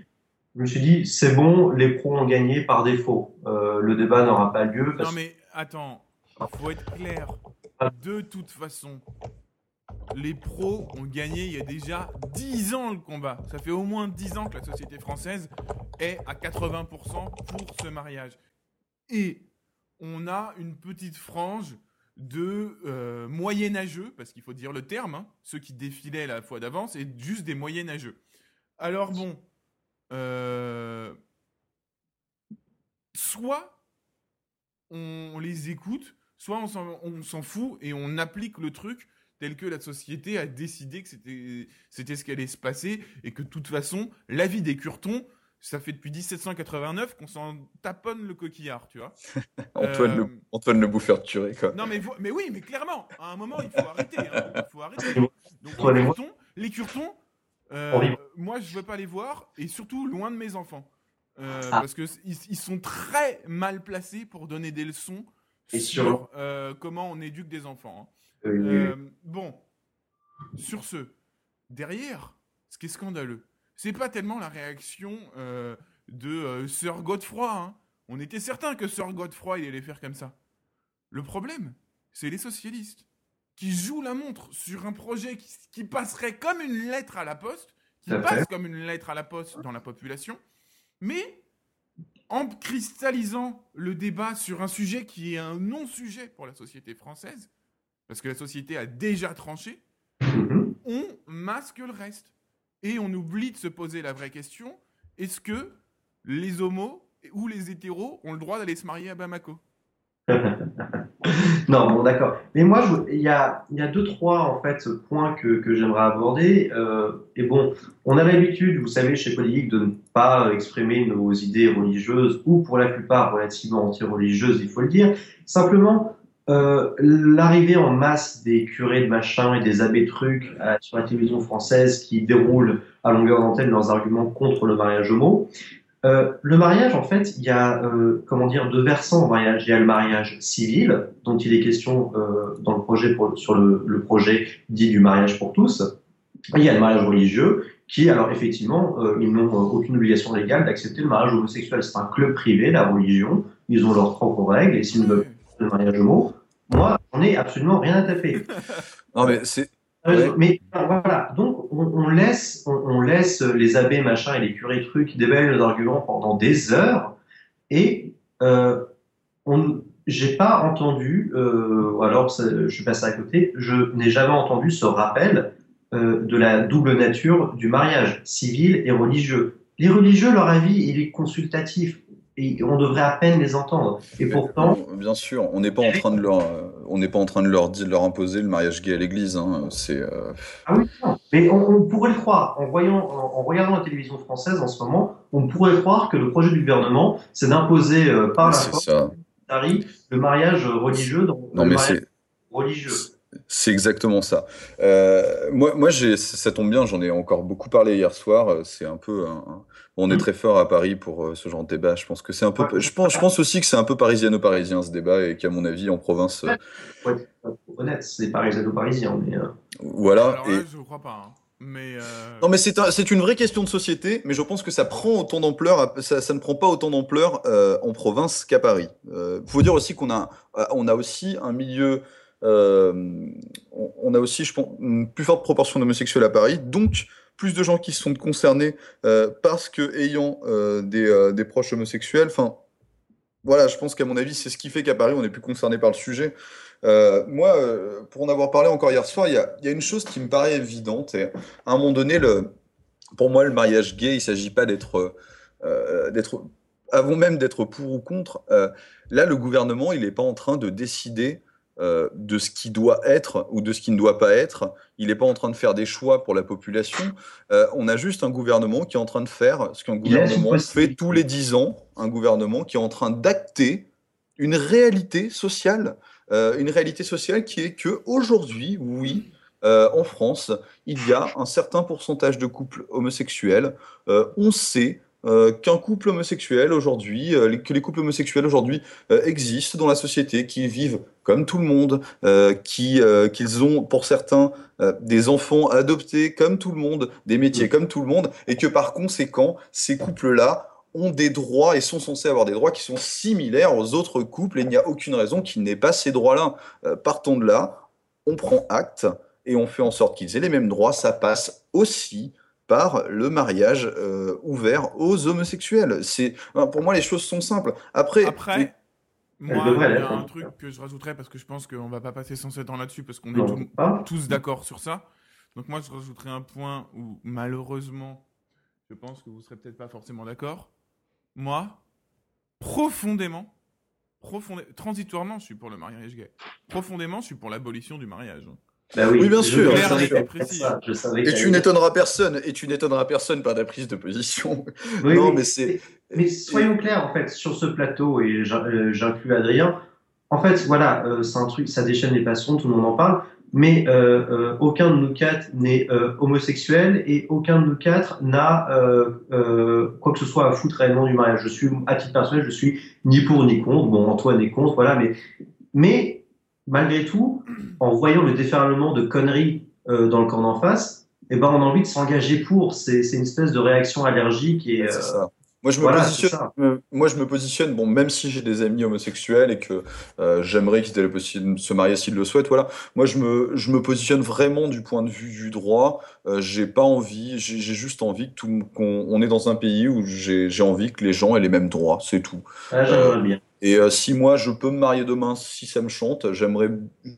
je me suis dit, c'est bon, les pros ont gagné par défaut. Euh, le débat n'aura pas lieu. Non mais attends, faut être clair. De toute façon, les pros ont gagné il y a déjà 10 ans le combat. Ça fait au moins 10 ans que la société française est à 80% pour ce mariage. Et on a une petite frange de euh, moyenâgeux, parce qu'il faut dire le terme, hein, ceux qui défilaient la fois d'avance, et juste des moyenâgeux. Alors bon, euh, soit on, les écoute, soit on s'en fout et on applique le truc tel que la société a décidé que c'était ce qui allait se passer et que de toute façon, la vie des curtons, ça fait depuis 1789 qu'on s'en taponne le coquillard, tu vois. Antoine, le, euh, Antoine le bouffeur de tuerie, quoi. Non, mais, mais oui, mais clairement, à un moment, il faut arrêter. Hein. il faut arrêter. Donc, les curtons, les curtons euh, moi, je veux pas les voir, et surtout loin de mes enfants. Euh, ah. Parce qu'ils ils sont très mal placés pour donner des leçons sur comment on éduque des enfants. Hein. Bon, sur ce, derrière, ce qui est scandaleux, c'est pas tellement la réaction euh, de euh, Sir Godefroy. Hein. On était certain que Sir Godefroy il allait faire comme ça. Le problème, c'est les socialistes qui jouent la montre sur un projet qui, passerait comme une lettre à la poste, qui passe comme une lettre à la poste dans la population, mais en cristallisant le débat sur un sujet qui est un non-sujet pour la société française, parce que la société a déjà tranché, mm-hmm. on masque le reste. Et on oublie de se poser la vraie question est-ce que les homos ou les hétéros ont le droit d'aller se marier à Bamako? Non, bon, d'accord. Mais moi, il y a, y a deux, trois en fait points que, que j'aimerais aborder. Euh, et bon, on a l'habitude, vous savez, chez Politique, de ne pas exprimer nos idées religieuses ou pour la plupart relativement anti-religieuses, il faut le dire. Simplement, euh, l'arrivée en masse des curés de machin et des abbés trucs euh, sur la télévision française qui déroulent à longueur d'antenne leurs arguments contre le mariage homo. Euh, le mariage, en fait, il y a comment dire deux versants au mariage. Il y a le mariage civil, dont il est question dans le projet sur le, le, projet dit du mariage pour tous. Il y a le mariage religieux, qui, alors effectivement, ils n'ont aucune obligation légale d'accepter le mariage homosexuel. C'est un club privé, la religion. Ils ont leurs propres règles et s'ils ne veulent le mariage homo, moi, on ai absolument rien à taper. non, mais c'est. Euh, mais voilà, donc on, laisse, on, laisse les abbés machin et les curés trucs déballer leurs arguments pendant des heures et euh, on, j'ai pas entendu, euh, alors je suis passé à côté, je n'ai jamais entendu ce rappel euh, de la double nature du mariage civil et religieux. Les religieux, leur avis, il est consultatif et on devrait à peine les entendre. Et pourtant, bien sûr, on n'est pas en train de leur, euh, on n'est pas en train de leur, leur imposer le mariage gay à l'Église. Hein. C'est. Euh, ah oui, mais on, pourrait le croire en voyant, en, regardant la télévision française en ce moment, on pourrait croire que le projet du gouvernement, c'est d'imposer euh, par la force le mariage religieux dans non, le mais mariage religieux. C'est exactement ça. moi, moi ça tombe bien, j'en ai encore beaucoup parlé hier soir. C'est un peu un, on est mmh. très fort à Paris pour euh, ce genre de débat. Je pense que c'est un peu. je pense, je pense aussi que c'est un peu parisiano-parisien ce débat et qu'à mon avis en province. Euh, honnête, c'est parisiano-parisien, mais. Euh, voilà. Alors là, je crois pas. Hein. Mais Non, mais c'est une vraie question de société, mais je pense que ça prend autant d'ampleur, ça, ça, ne prend pas autant d'ampleur en province qu'à Paris. Il faut dire aussi qu'on a, on a aussi un milieu, on, a aussi, je pense, une plus forte proportion d'homosexuels à Paris, donc plus de gens qui sont concernés euh, parce que ayant euh, euh, des, proches homosexuels. Enfin, voilà, je pense qu'à mon avis, c'est ce qui fait qu'à Paris, on est plus concerné par le sujet. moi, pour en avoir parlé encore hier soir, il y a, une chose qui me paraît évidente. Et à un moment donné, le, pour moi, le mariage gay, il ne s'agit pas d'être, d'être, avant même d'être pour ou contre. là, le gouvernement, il n'est pas en train de décider euh, de ce qui doit être ou de ce qui ne doit pas être. Il n'est pas en train de faire des choix pour la population. Euh, on a juste un gouvernement qui est en train de faire ce qu'un gouvernement fait tous les dix ans, un gouvernement qui est en train d'acter une réalité sociale, euh, une réalité sociale qui est que aujourd'hui, oui, en France, il y a un certain pourcentage de couples homosexuels. on sait euh, qu'un couple homosexuel aujourd'hui, euh, que les couples homosexuels aujourd'hui euh, existent dans la société, qu'ils vivent comme tout le monde, euh, qui euh, qu'ils ont pour certains euh, des enfants adoptés comme tout le monde, des métiers comme tout le monde, et que par conséquent ces couples-là ont des droits et sont censés avoir des droits qui sont similaires aux autres couples, et il n'y a aucune raison qu'ils n'aient pas ces droits-là. Partons de là, on prend acte et on fait en sorte qu'ils aient les mêmes droits. Ça passe aussi par le mariage euh, ouvert aux homosexuels. C'est enfin, pour moi les choses sont simples. Après, Après, moi, il y a un hein. truc que je rajouterais parce que je pense qu'on va pas passer 107 ans là-dessus parce qu'on est tout- pas. tous d'accord sur ça. Donc moi, je rajouterais un point où malheureusement, je pense que vous serez peut-être pas forcément d'accord. Moi, profondément, profondément, transitoirement, je suis pour le mariage gay. Profondément, je suis pour l'abolition du mariage. Bah oui, Oui, bien sûr, et ça, tu n'étonneras personne, et tu n'étonneras personne par ta prise de position. Oui, non, oui. mais c'est Mais soyons clairs, en fait, sur ce plateau, et euh, j'inclus Adrien, en fait, voilà, euh, c'est un truc, ça déchaîne les passions, tout le monde en parle, mais euh, euh, aucun de nous quatre n'est euh, homosexuel et aucun de nous quatre n'a euh, euh, quoi que ce soit à foutre réellement du mariage. Je suis, à titre personnel, je suis ni pour ni contre. Bon, Antoine est contre, voilà, mais, mais malgré tout, en voyant le déferlement de conneries euh, dans le camp d'en face, eh ben, on a envie de s'engager pour. C'est une espèce de réaction allergique et euh, ça. Moi, je me voilà, positionne. Euh, Moi, je me positionne, bon, même si j'ai des amis homosexuels et que euh, j'aimerais qu'ils aient la possibilité de se marier s'ils le souhaitent, voilà. Moi, je me, je me positionne vraiment du point de vue du droit. Euh, j'ai pas envie, j'ai juste envie que tout, qu'on on est dans un pays où j'ai j'ai envie que les gens aient les mêmes droits, c'est tout. Ah, j'aimerais bien. Et euh, si moi, je peux me marier demain, si ça me chante, j'aimerais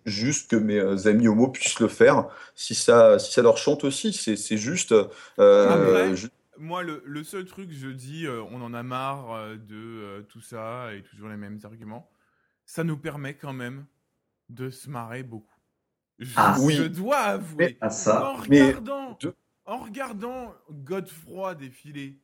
juste que mes amis homos puissent le faire, si ça, si ça leur chante aussi. C'est c'est juste. euh, Après, ju- Moi, le, le seul truc, je dis, euh, on en a marre euh, de euh, tout ça et toujours les mêmes arguments. Ça nous permet quand même de se marrer beaucoup. Je, Ah, oui. je dois avouer. Ça. En regardant, de- en regardant Godefroy défiler,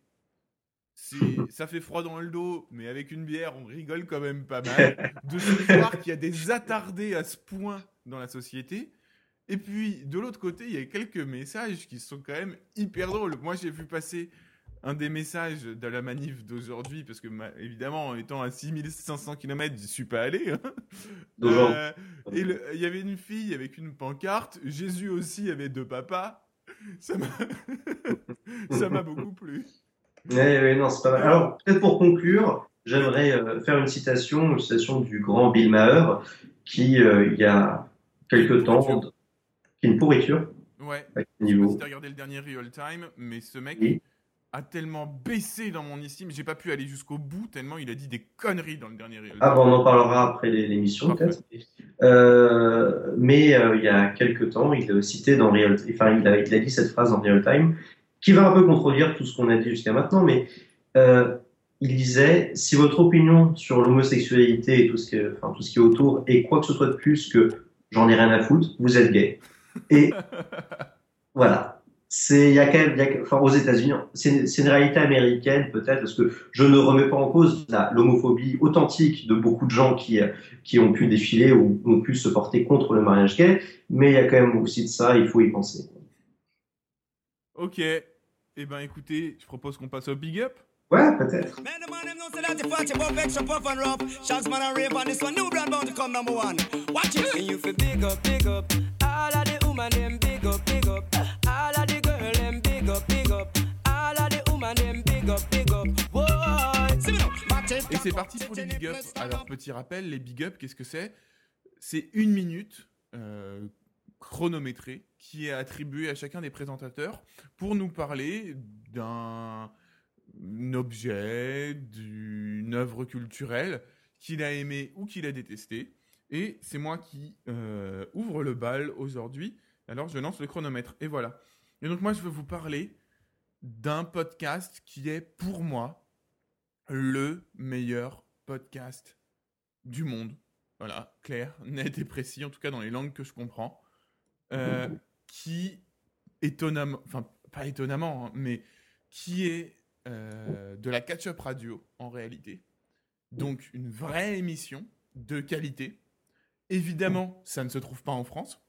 ça fait froid dans le dos, mais avec une bière, on rigole quand même pas mal. De se voir qu'il y a des attardés à ce point dans la société. Et puis, de l'autre côté, il y a quelques messages qui sont quand même hyper drôles. Moi, j'ai vu passer un des messages de la manif d'aujourd'hui, parce que, ma- évidemment, en étant à 6500 km, j'y suis pas allé. hein. Euh, et il y avait une fille avec une pancarte. Jésus aussi avait deux papas. Ça m'a beaucoup plu. Oui, oui, non, c'est pas mal. Alors, peut-être pour conclure, j'aimerais euh, faire une citation, une citation du grand Bill Maher, qui, euh, il y a quelque temps, Une pourriture, Ouais. Je sais pas niveau si t'as regardé le dernier Real Time, mais ce mec Oui. a tellement baissé dans mon estime. J'ai pas pu aller jusqu'au bout tellement il a dit des conneries dans le dernier Real Time. Ah, bon, on en parlera après l'émission, peut-être. Euh, mais euh, il y a quelque temps, il a cité dans Real, enfin, il a, il a dit cette phrase dans Real Time, qui va un peu contredire tout ce qu'on a dit jusqu'à maintenant, mais euh, il disait si votre opinion sur l'homosexualité et tout ce, que, enfin, tout ce qui est autour est quoi que ce soit de plus que j'en ai rien à foutre, vous êtes gay. Et voilà. C'est, il y a quand même, il y a- enfin, aux États-Unis, c'est c'est une réalité américaine peut-être, parce que je ne remets pas en cause la- l'homophobie authentique de beaucoup de gens qui, qui ont pu défiler ou ont pu se porter contre le mariage gay, mais il y a quand même aussi de ça, il faut y penser. Ok. Eh ben écoutez, je propose qu'on passe au big up. Ouais, peut-être. Et c'est parti pour les big ups. Alors, petit rappel, les big ups, qu'est-ce que c'est? C'est une minute euh, chronométrée qui est attribuée à chacun des présentateurs pour nous parler d'un objet, d'une œuvre culturelle qu'il a aimé ou qu'il a détesté. Et c'est moi qui euh, ouvre le bal aujourd'hui. Alors, je lance le chronomètre. Et voilà. Et donc, moi, je vais vous parler d'un podcast qui est, pour moi, le meilleur podcast du monde. Voilà, clair, net et précis, en tout cas dans les langues que je comprends. Euh, qui, étonnamment, enfin, pas étonnamment, hein, mais qui est euh, de la catch-up radio en réalité. Donc, une vraie émission de qualité. Évidemment, ça ne se trouve pas en France,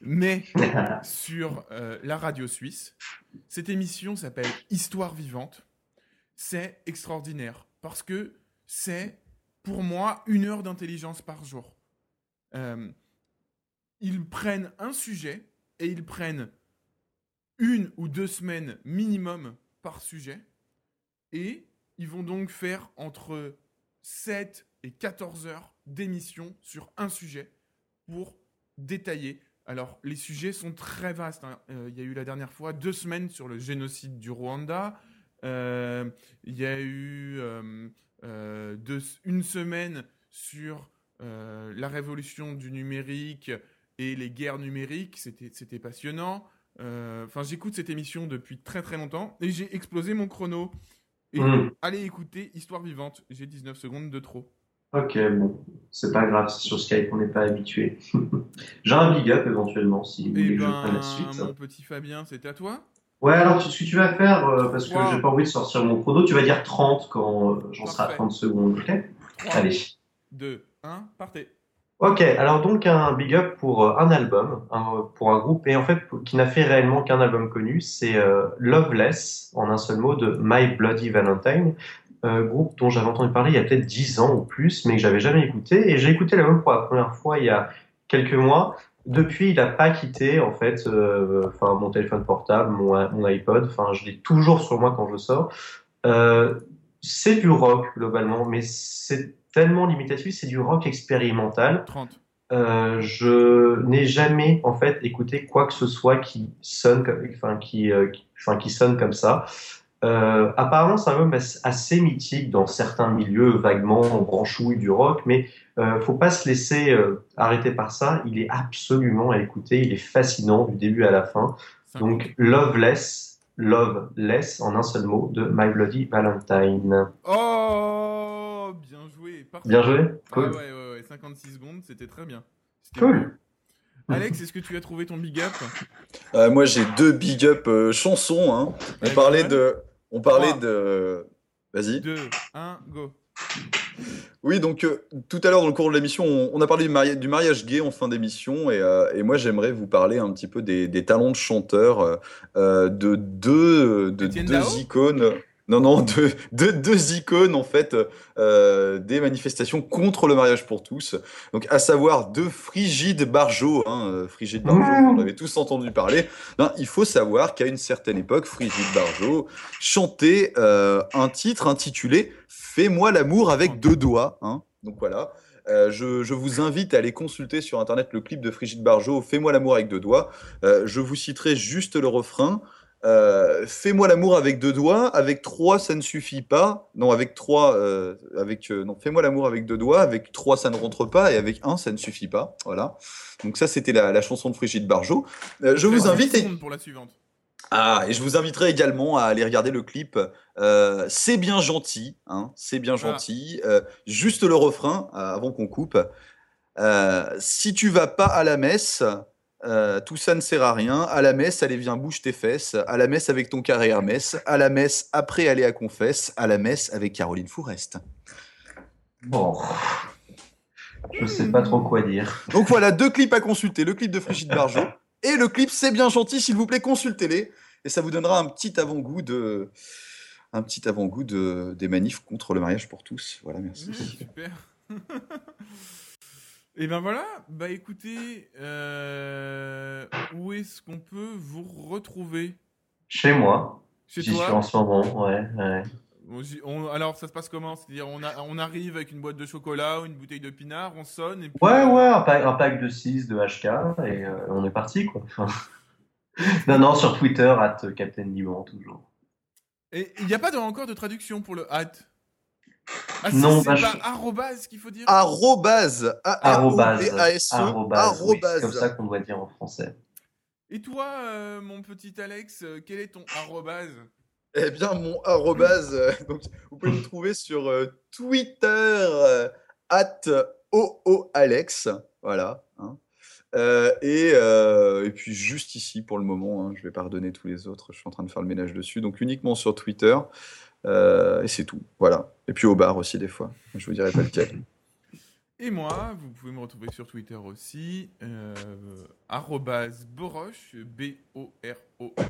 mais sur euh, la radio suisse. Cette émission s'appelle Histoire vivante. C'est extraordinaire parce que c'est pour moi une heure d'intelligence par jour. Euh, ils prennent un sujet et ils prennent une ou deux semaines minimum par sujet. Et ils vont donc faire entre 7 et 14 heures d'émission sur un sujet pour détailler. Alors, les sujets sont très vastes. hein. Euh, Il y a eu la dernière fois deux semaines sur le génocide du Rwanda. Euh, Il y a eu euh, deux- une semaine sur la révolution du numérique et les guerres numériques. C'était passionnant. Enfin, j'écoute cette émission depuis très très longtemps et j'ai explosé mon chrono. Et Mm. allez écouter Histoire vivante. J'ai 19 secondes de trop. Ok, bon, c'est pas grave, c'est sur Skype, on n'est pas habitué. J'ai un big up éventuellement si vous Et voulez que je prenne ben, la suite. mon petit Fabien, c'est à toi Ouais, alors ce que tu vas faire, euh, parce que Wow. j'ai pas envie de sortir mon chrono, tu vas dire 30 quand euh, j'en serai à Parfait. 30 secondes, ok 3, Allez. 2, 1, partez. Ok, alors donc un big up pour euh, un album, un- pour un groupe, et en fait qui n'a fait réellement qu'un album connu, c'est euh, Loveless, en un seul mot, de My Bloody Valentine, euh, groupe dont j'avais entendu parler il y a peut-être 10 ans ou plus, mais que j'avais jamais écouté, et j'ai écouté l'album pour la première fois il y a quelques mois. Depuis, il n'a pas quitté en fait, euh, enfin mon téléphone portable, mon, mon iPod, enfin je l'ai toujours sur moi quand je sors. Euh, c'est du rock globalement, mais c'est tellement limitatif, c'est du rock expérimental. 30. Euh, je n'ai jamais en fait écouté quoi que ce soit qui sonne, comme- enfin qui, euh, qui, enfin, qui sonne comme ça. Euh, apparemment, c'est un album as- assez mythique dans certains milieux, vaguement branchouille du rock, mais euh, faut pas se laisser euh, arrêter par ça. Il est absolument à écouter, il est fascinant du début à la fin. Donc, Loveless, Loveless en un seul mot de My Bloody Valentine. Oh, bien joué. Parfait. Bien joué, Ah cool. ouais, ouais, ouais, 56 secondes, c'était très bien. Cool. Alex, est-ce que tu as trouvé ton big up? Euh, moi, j'ai deux big up euh, chansons. hein. On parlait de. On parlait de. Vas-y. 2, 1, go. Oui, donc euh, tout à l'heure dans le cours de l'émission, on, on a parlé du, mari- du mariage gay en fin d'émission, et, euh, et moi j'aimerais vous parler un petit peu des, des talents de chanteurs euh, de deux, de icônes. Non, non, de, de deux icônes en fait euh, des manifestations contre le mariage pour tous. Donc, à savoir de Frigide Barjot. Hein, euh, Frigide Barjot, vous en avez tous entendu parler. Il faut savoir qu'à une certaine époque, Frigide Barjot chantait euh, un titre intitulé Fais-moi l'amour avec deux doigts. hein. Donc voilà. Euh, je, je vous invite à aller consulter sur internet le clip de Frigide Barjot, Fais-moi l'amour avec deux doigts. Euh, je vous citerai juste le refrain. Euh, Fais-moi l'amour avec deux doigts, avec trois ça ne suffit pas. Non, avec trois, euh, avec euh, non, fais-moi l'amour avec deux doigts, avec trois ça ne rentre pas et avec un ça ne suffit pas. Voilà. Donc ça c'était la, la chanson de Frigide Barjot. Je vous 13 invite. secondes pour la suivante. Ah, et je vous inviterai également à aller regarder le clip. Euh, c'est bien gentil, hein, c'est bien gentil. Euh, juste le refrain euh, avant qu'on coupe. Si tu vas pas à la messe, euh, tout ça ne sert à rien. À la messe, allez, viens, bouge tes fesses. À la messe avec ton carré Hermès. À la messe, après aller à confesse. À la messe avec Caroline Fourest. Bon. Je sais pas trop quoi dire. Donc voilà, deux clips à consulter. Le clip de Frigide Barjot et le clip C'est bien gentil, s'il vous plaît, consultez-les. Et ça vous donnera un petit avant-goût de... Un petit avant-goût de... des manifs contre le mariage pour tous. Voilà, merci. Mmh, super. Et ben voilà, bah écoutez, euh, où est-ce qu'on peut vous retrouver? Chez moi. Chez J'y toi? suis en ce moment, ouais. ouais. On- j'y- on- alors ça se passe comment? C'est-à-dire on, a- on arrive avec une boîte de chocolat ou une bouteille de pinard, on sonne et puis... Ouais, ouais, un pack, un pack de 6 de HK et euh, on est parti, quoi. Non, non, sur Twitter, at Captain Liban, toujours. Et il n'y a pas de- encore de traduction pour le hat Ah Non, c'est bah, pas je- arrobase qu'il faut dire Arrobase. Arrobase. A-R-O-B-A-S-E. Arrobase, oui, c'est Arrobase. comme ça qu'on doit dire en français. Et toi, euh, mon petit Alex, euh, quel est ton arrobase? Eh bien, mon arrobase, euh, donc, vous pouvez me trouver sur euh, Twitter, euh, at OOAlex, voilà. hein. Euh, et, euh, et puis juste ici pour le moment, hein, je vais pas redonner tous les autres, je suis en train de faire le ménage dessus, donc uniquement sur Twitter, euh, et c'est tout, voilà. Et puis au bar aussi des fois, je vous dirai pas lequel. Et moi, vous pouvez me retrouver sur Twitter aussi, euh, arrobase Boroche,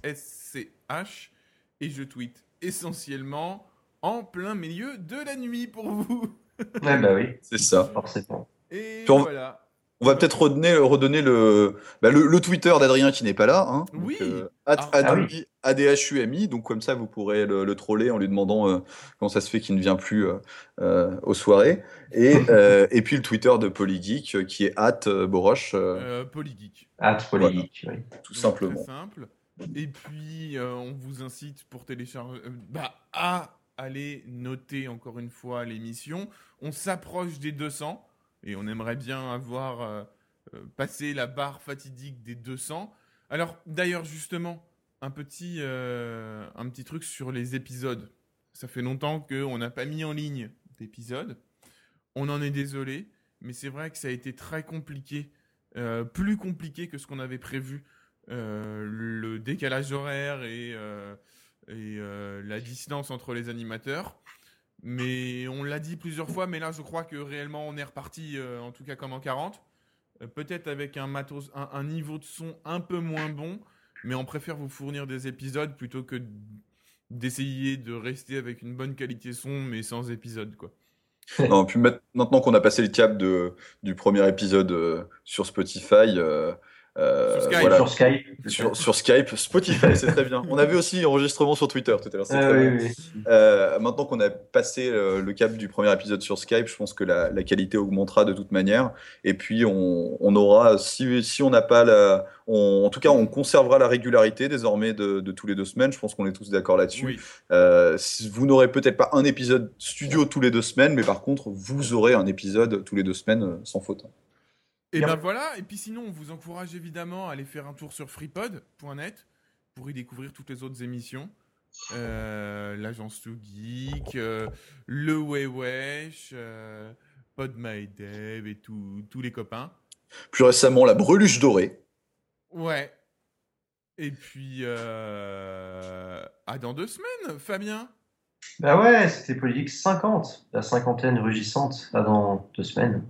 B-O-R-O-S-C-H, et je tweete essentiellement en plein milieu de la nuit pour vous. Ouais, bah oui. C'est ça. Forcément. Et Puis on- voilà. On va peut-être redonner, redonner le, bah, le, le Twitter d'Adrien qui n'est pas là. Hein. Oui. Donc, euh, at- Ah, ah Adri- ADHUMI. Donc comme ça, vous pourrez le, le troller en lui demandant euh, comment ça se fait qu'il ne vient plus euh, euh, aux soirées. Et, euh, et puis le Twitter de Polygeek euh, qui est at Boroche, euh, Euh, Polygeek. Ah, Polygeek, oui. tout Donc, simplement. Très simple. Et puis, euh, on vous incite pour télécharger, euh, bah, à aller noter encore une fois l'émission. On s'approche des 200 et on aimerait bien avoir passé la barre fatidique des 200. Alors, d'ailleurs, justement, un petit, euh, un petit truc sur les épisodes. Ça fait longtemps qu'on n'a pas mis en ligne d'épisodes. On en est désolé, mais c'est vrai que ça a été très compliqué, euh, plus compliqué que ce qu'on avait prévu. Euh, le décalage horaire et, la distance entre les animateurs. Mais on l'a dit plusieurs fois, mais là je crois que réellement on est reparti, en tout cas comme en 40. Euh, Peut-être avec un, matos, un niveau de son un peu moins bon, mais on préfère vous fournir des épisodes plutôt que d'essayer de rester avec une bonne qualité son, mais sans épisode, quoi. Maintenant qu'on a passé le cap de, du premier épisode euh, sur Spotify, euh, euh, Sur Skype. voilà. Sur Skype. Sur, sur Skype, Spotify, c'est très bien. On avait aussi enregistrement sur Twitter tout à l'heure, Ah, oui, oui. Euh, maintenant qu'on a passé euh, le cap du premier épisode sur Skype, je pense que la, la qualité augmentera de toute manière. Et puis on, on aura, si, si on n'a pas la, on- en tout cas, on conservera la régularité désormais de, de tous les deux semaines. Je pense qu'on est tous d'accord là-dessus. Oui. Vous n'aurez peut-être pas un épisode studio tous les deux semaines, mais par contre, vous aurez un épisode tous les deux semaines sans faute. Et Bien. ben voilà, et puis sinon, on vous encourage évidemment à aller faire un tour sur freepod.net pour y découvrir toutes les autres émissions. Euh, L'agence Too Geek, euh, le Wewesh, euh, Pod My Dev et tout- tous les copains. Plus récemment, la breluche dorée. Ouais. Et puis, euh, à dans deux semaines, Fabien. Bah ouais, c'était Polygeek 50, la cinquantaine rugissante, là dans deux semaines.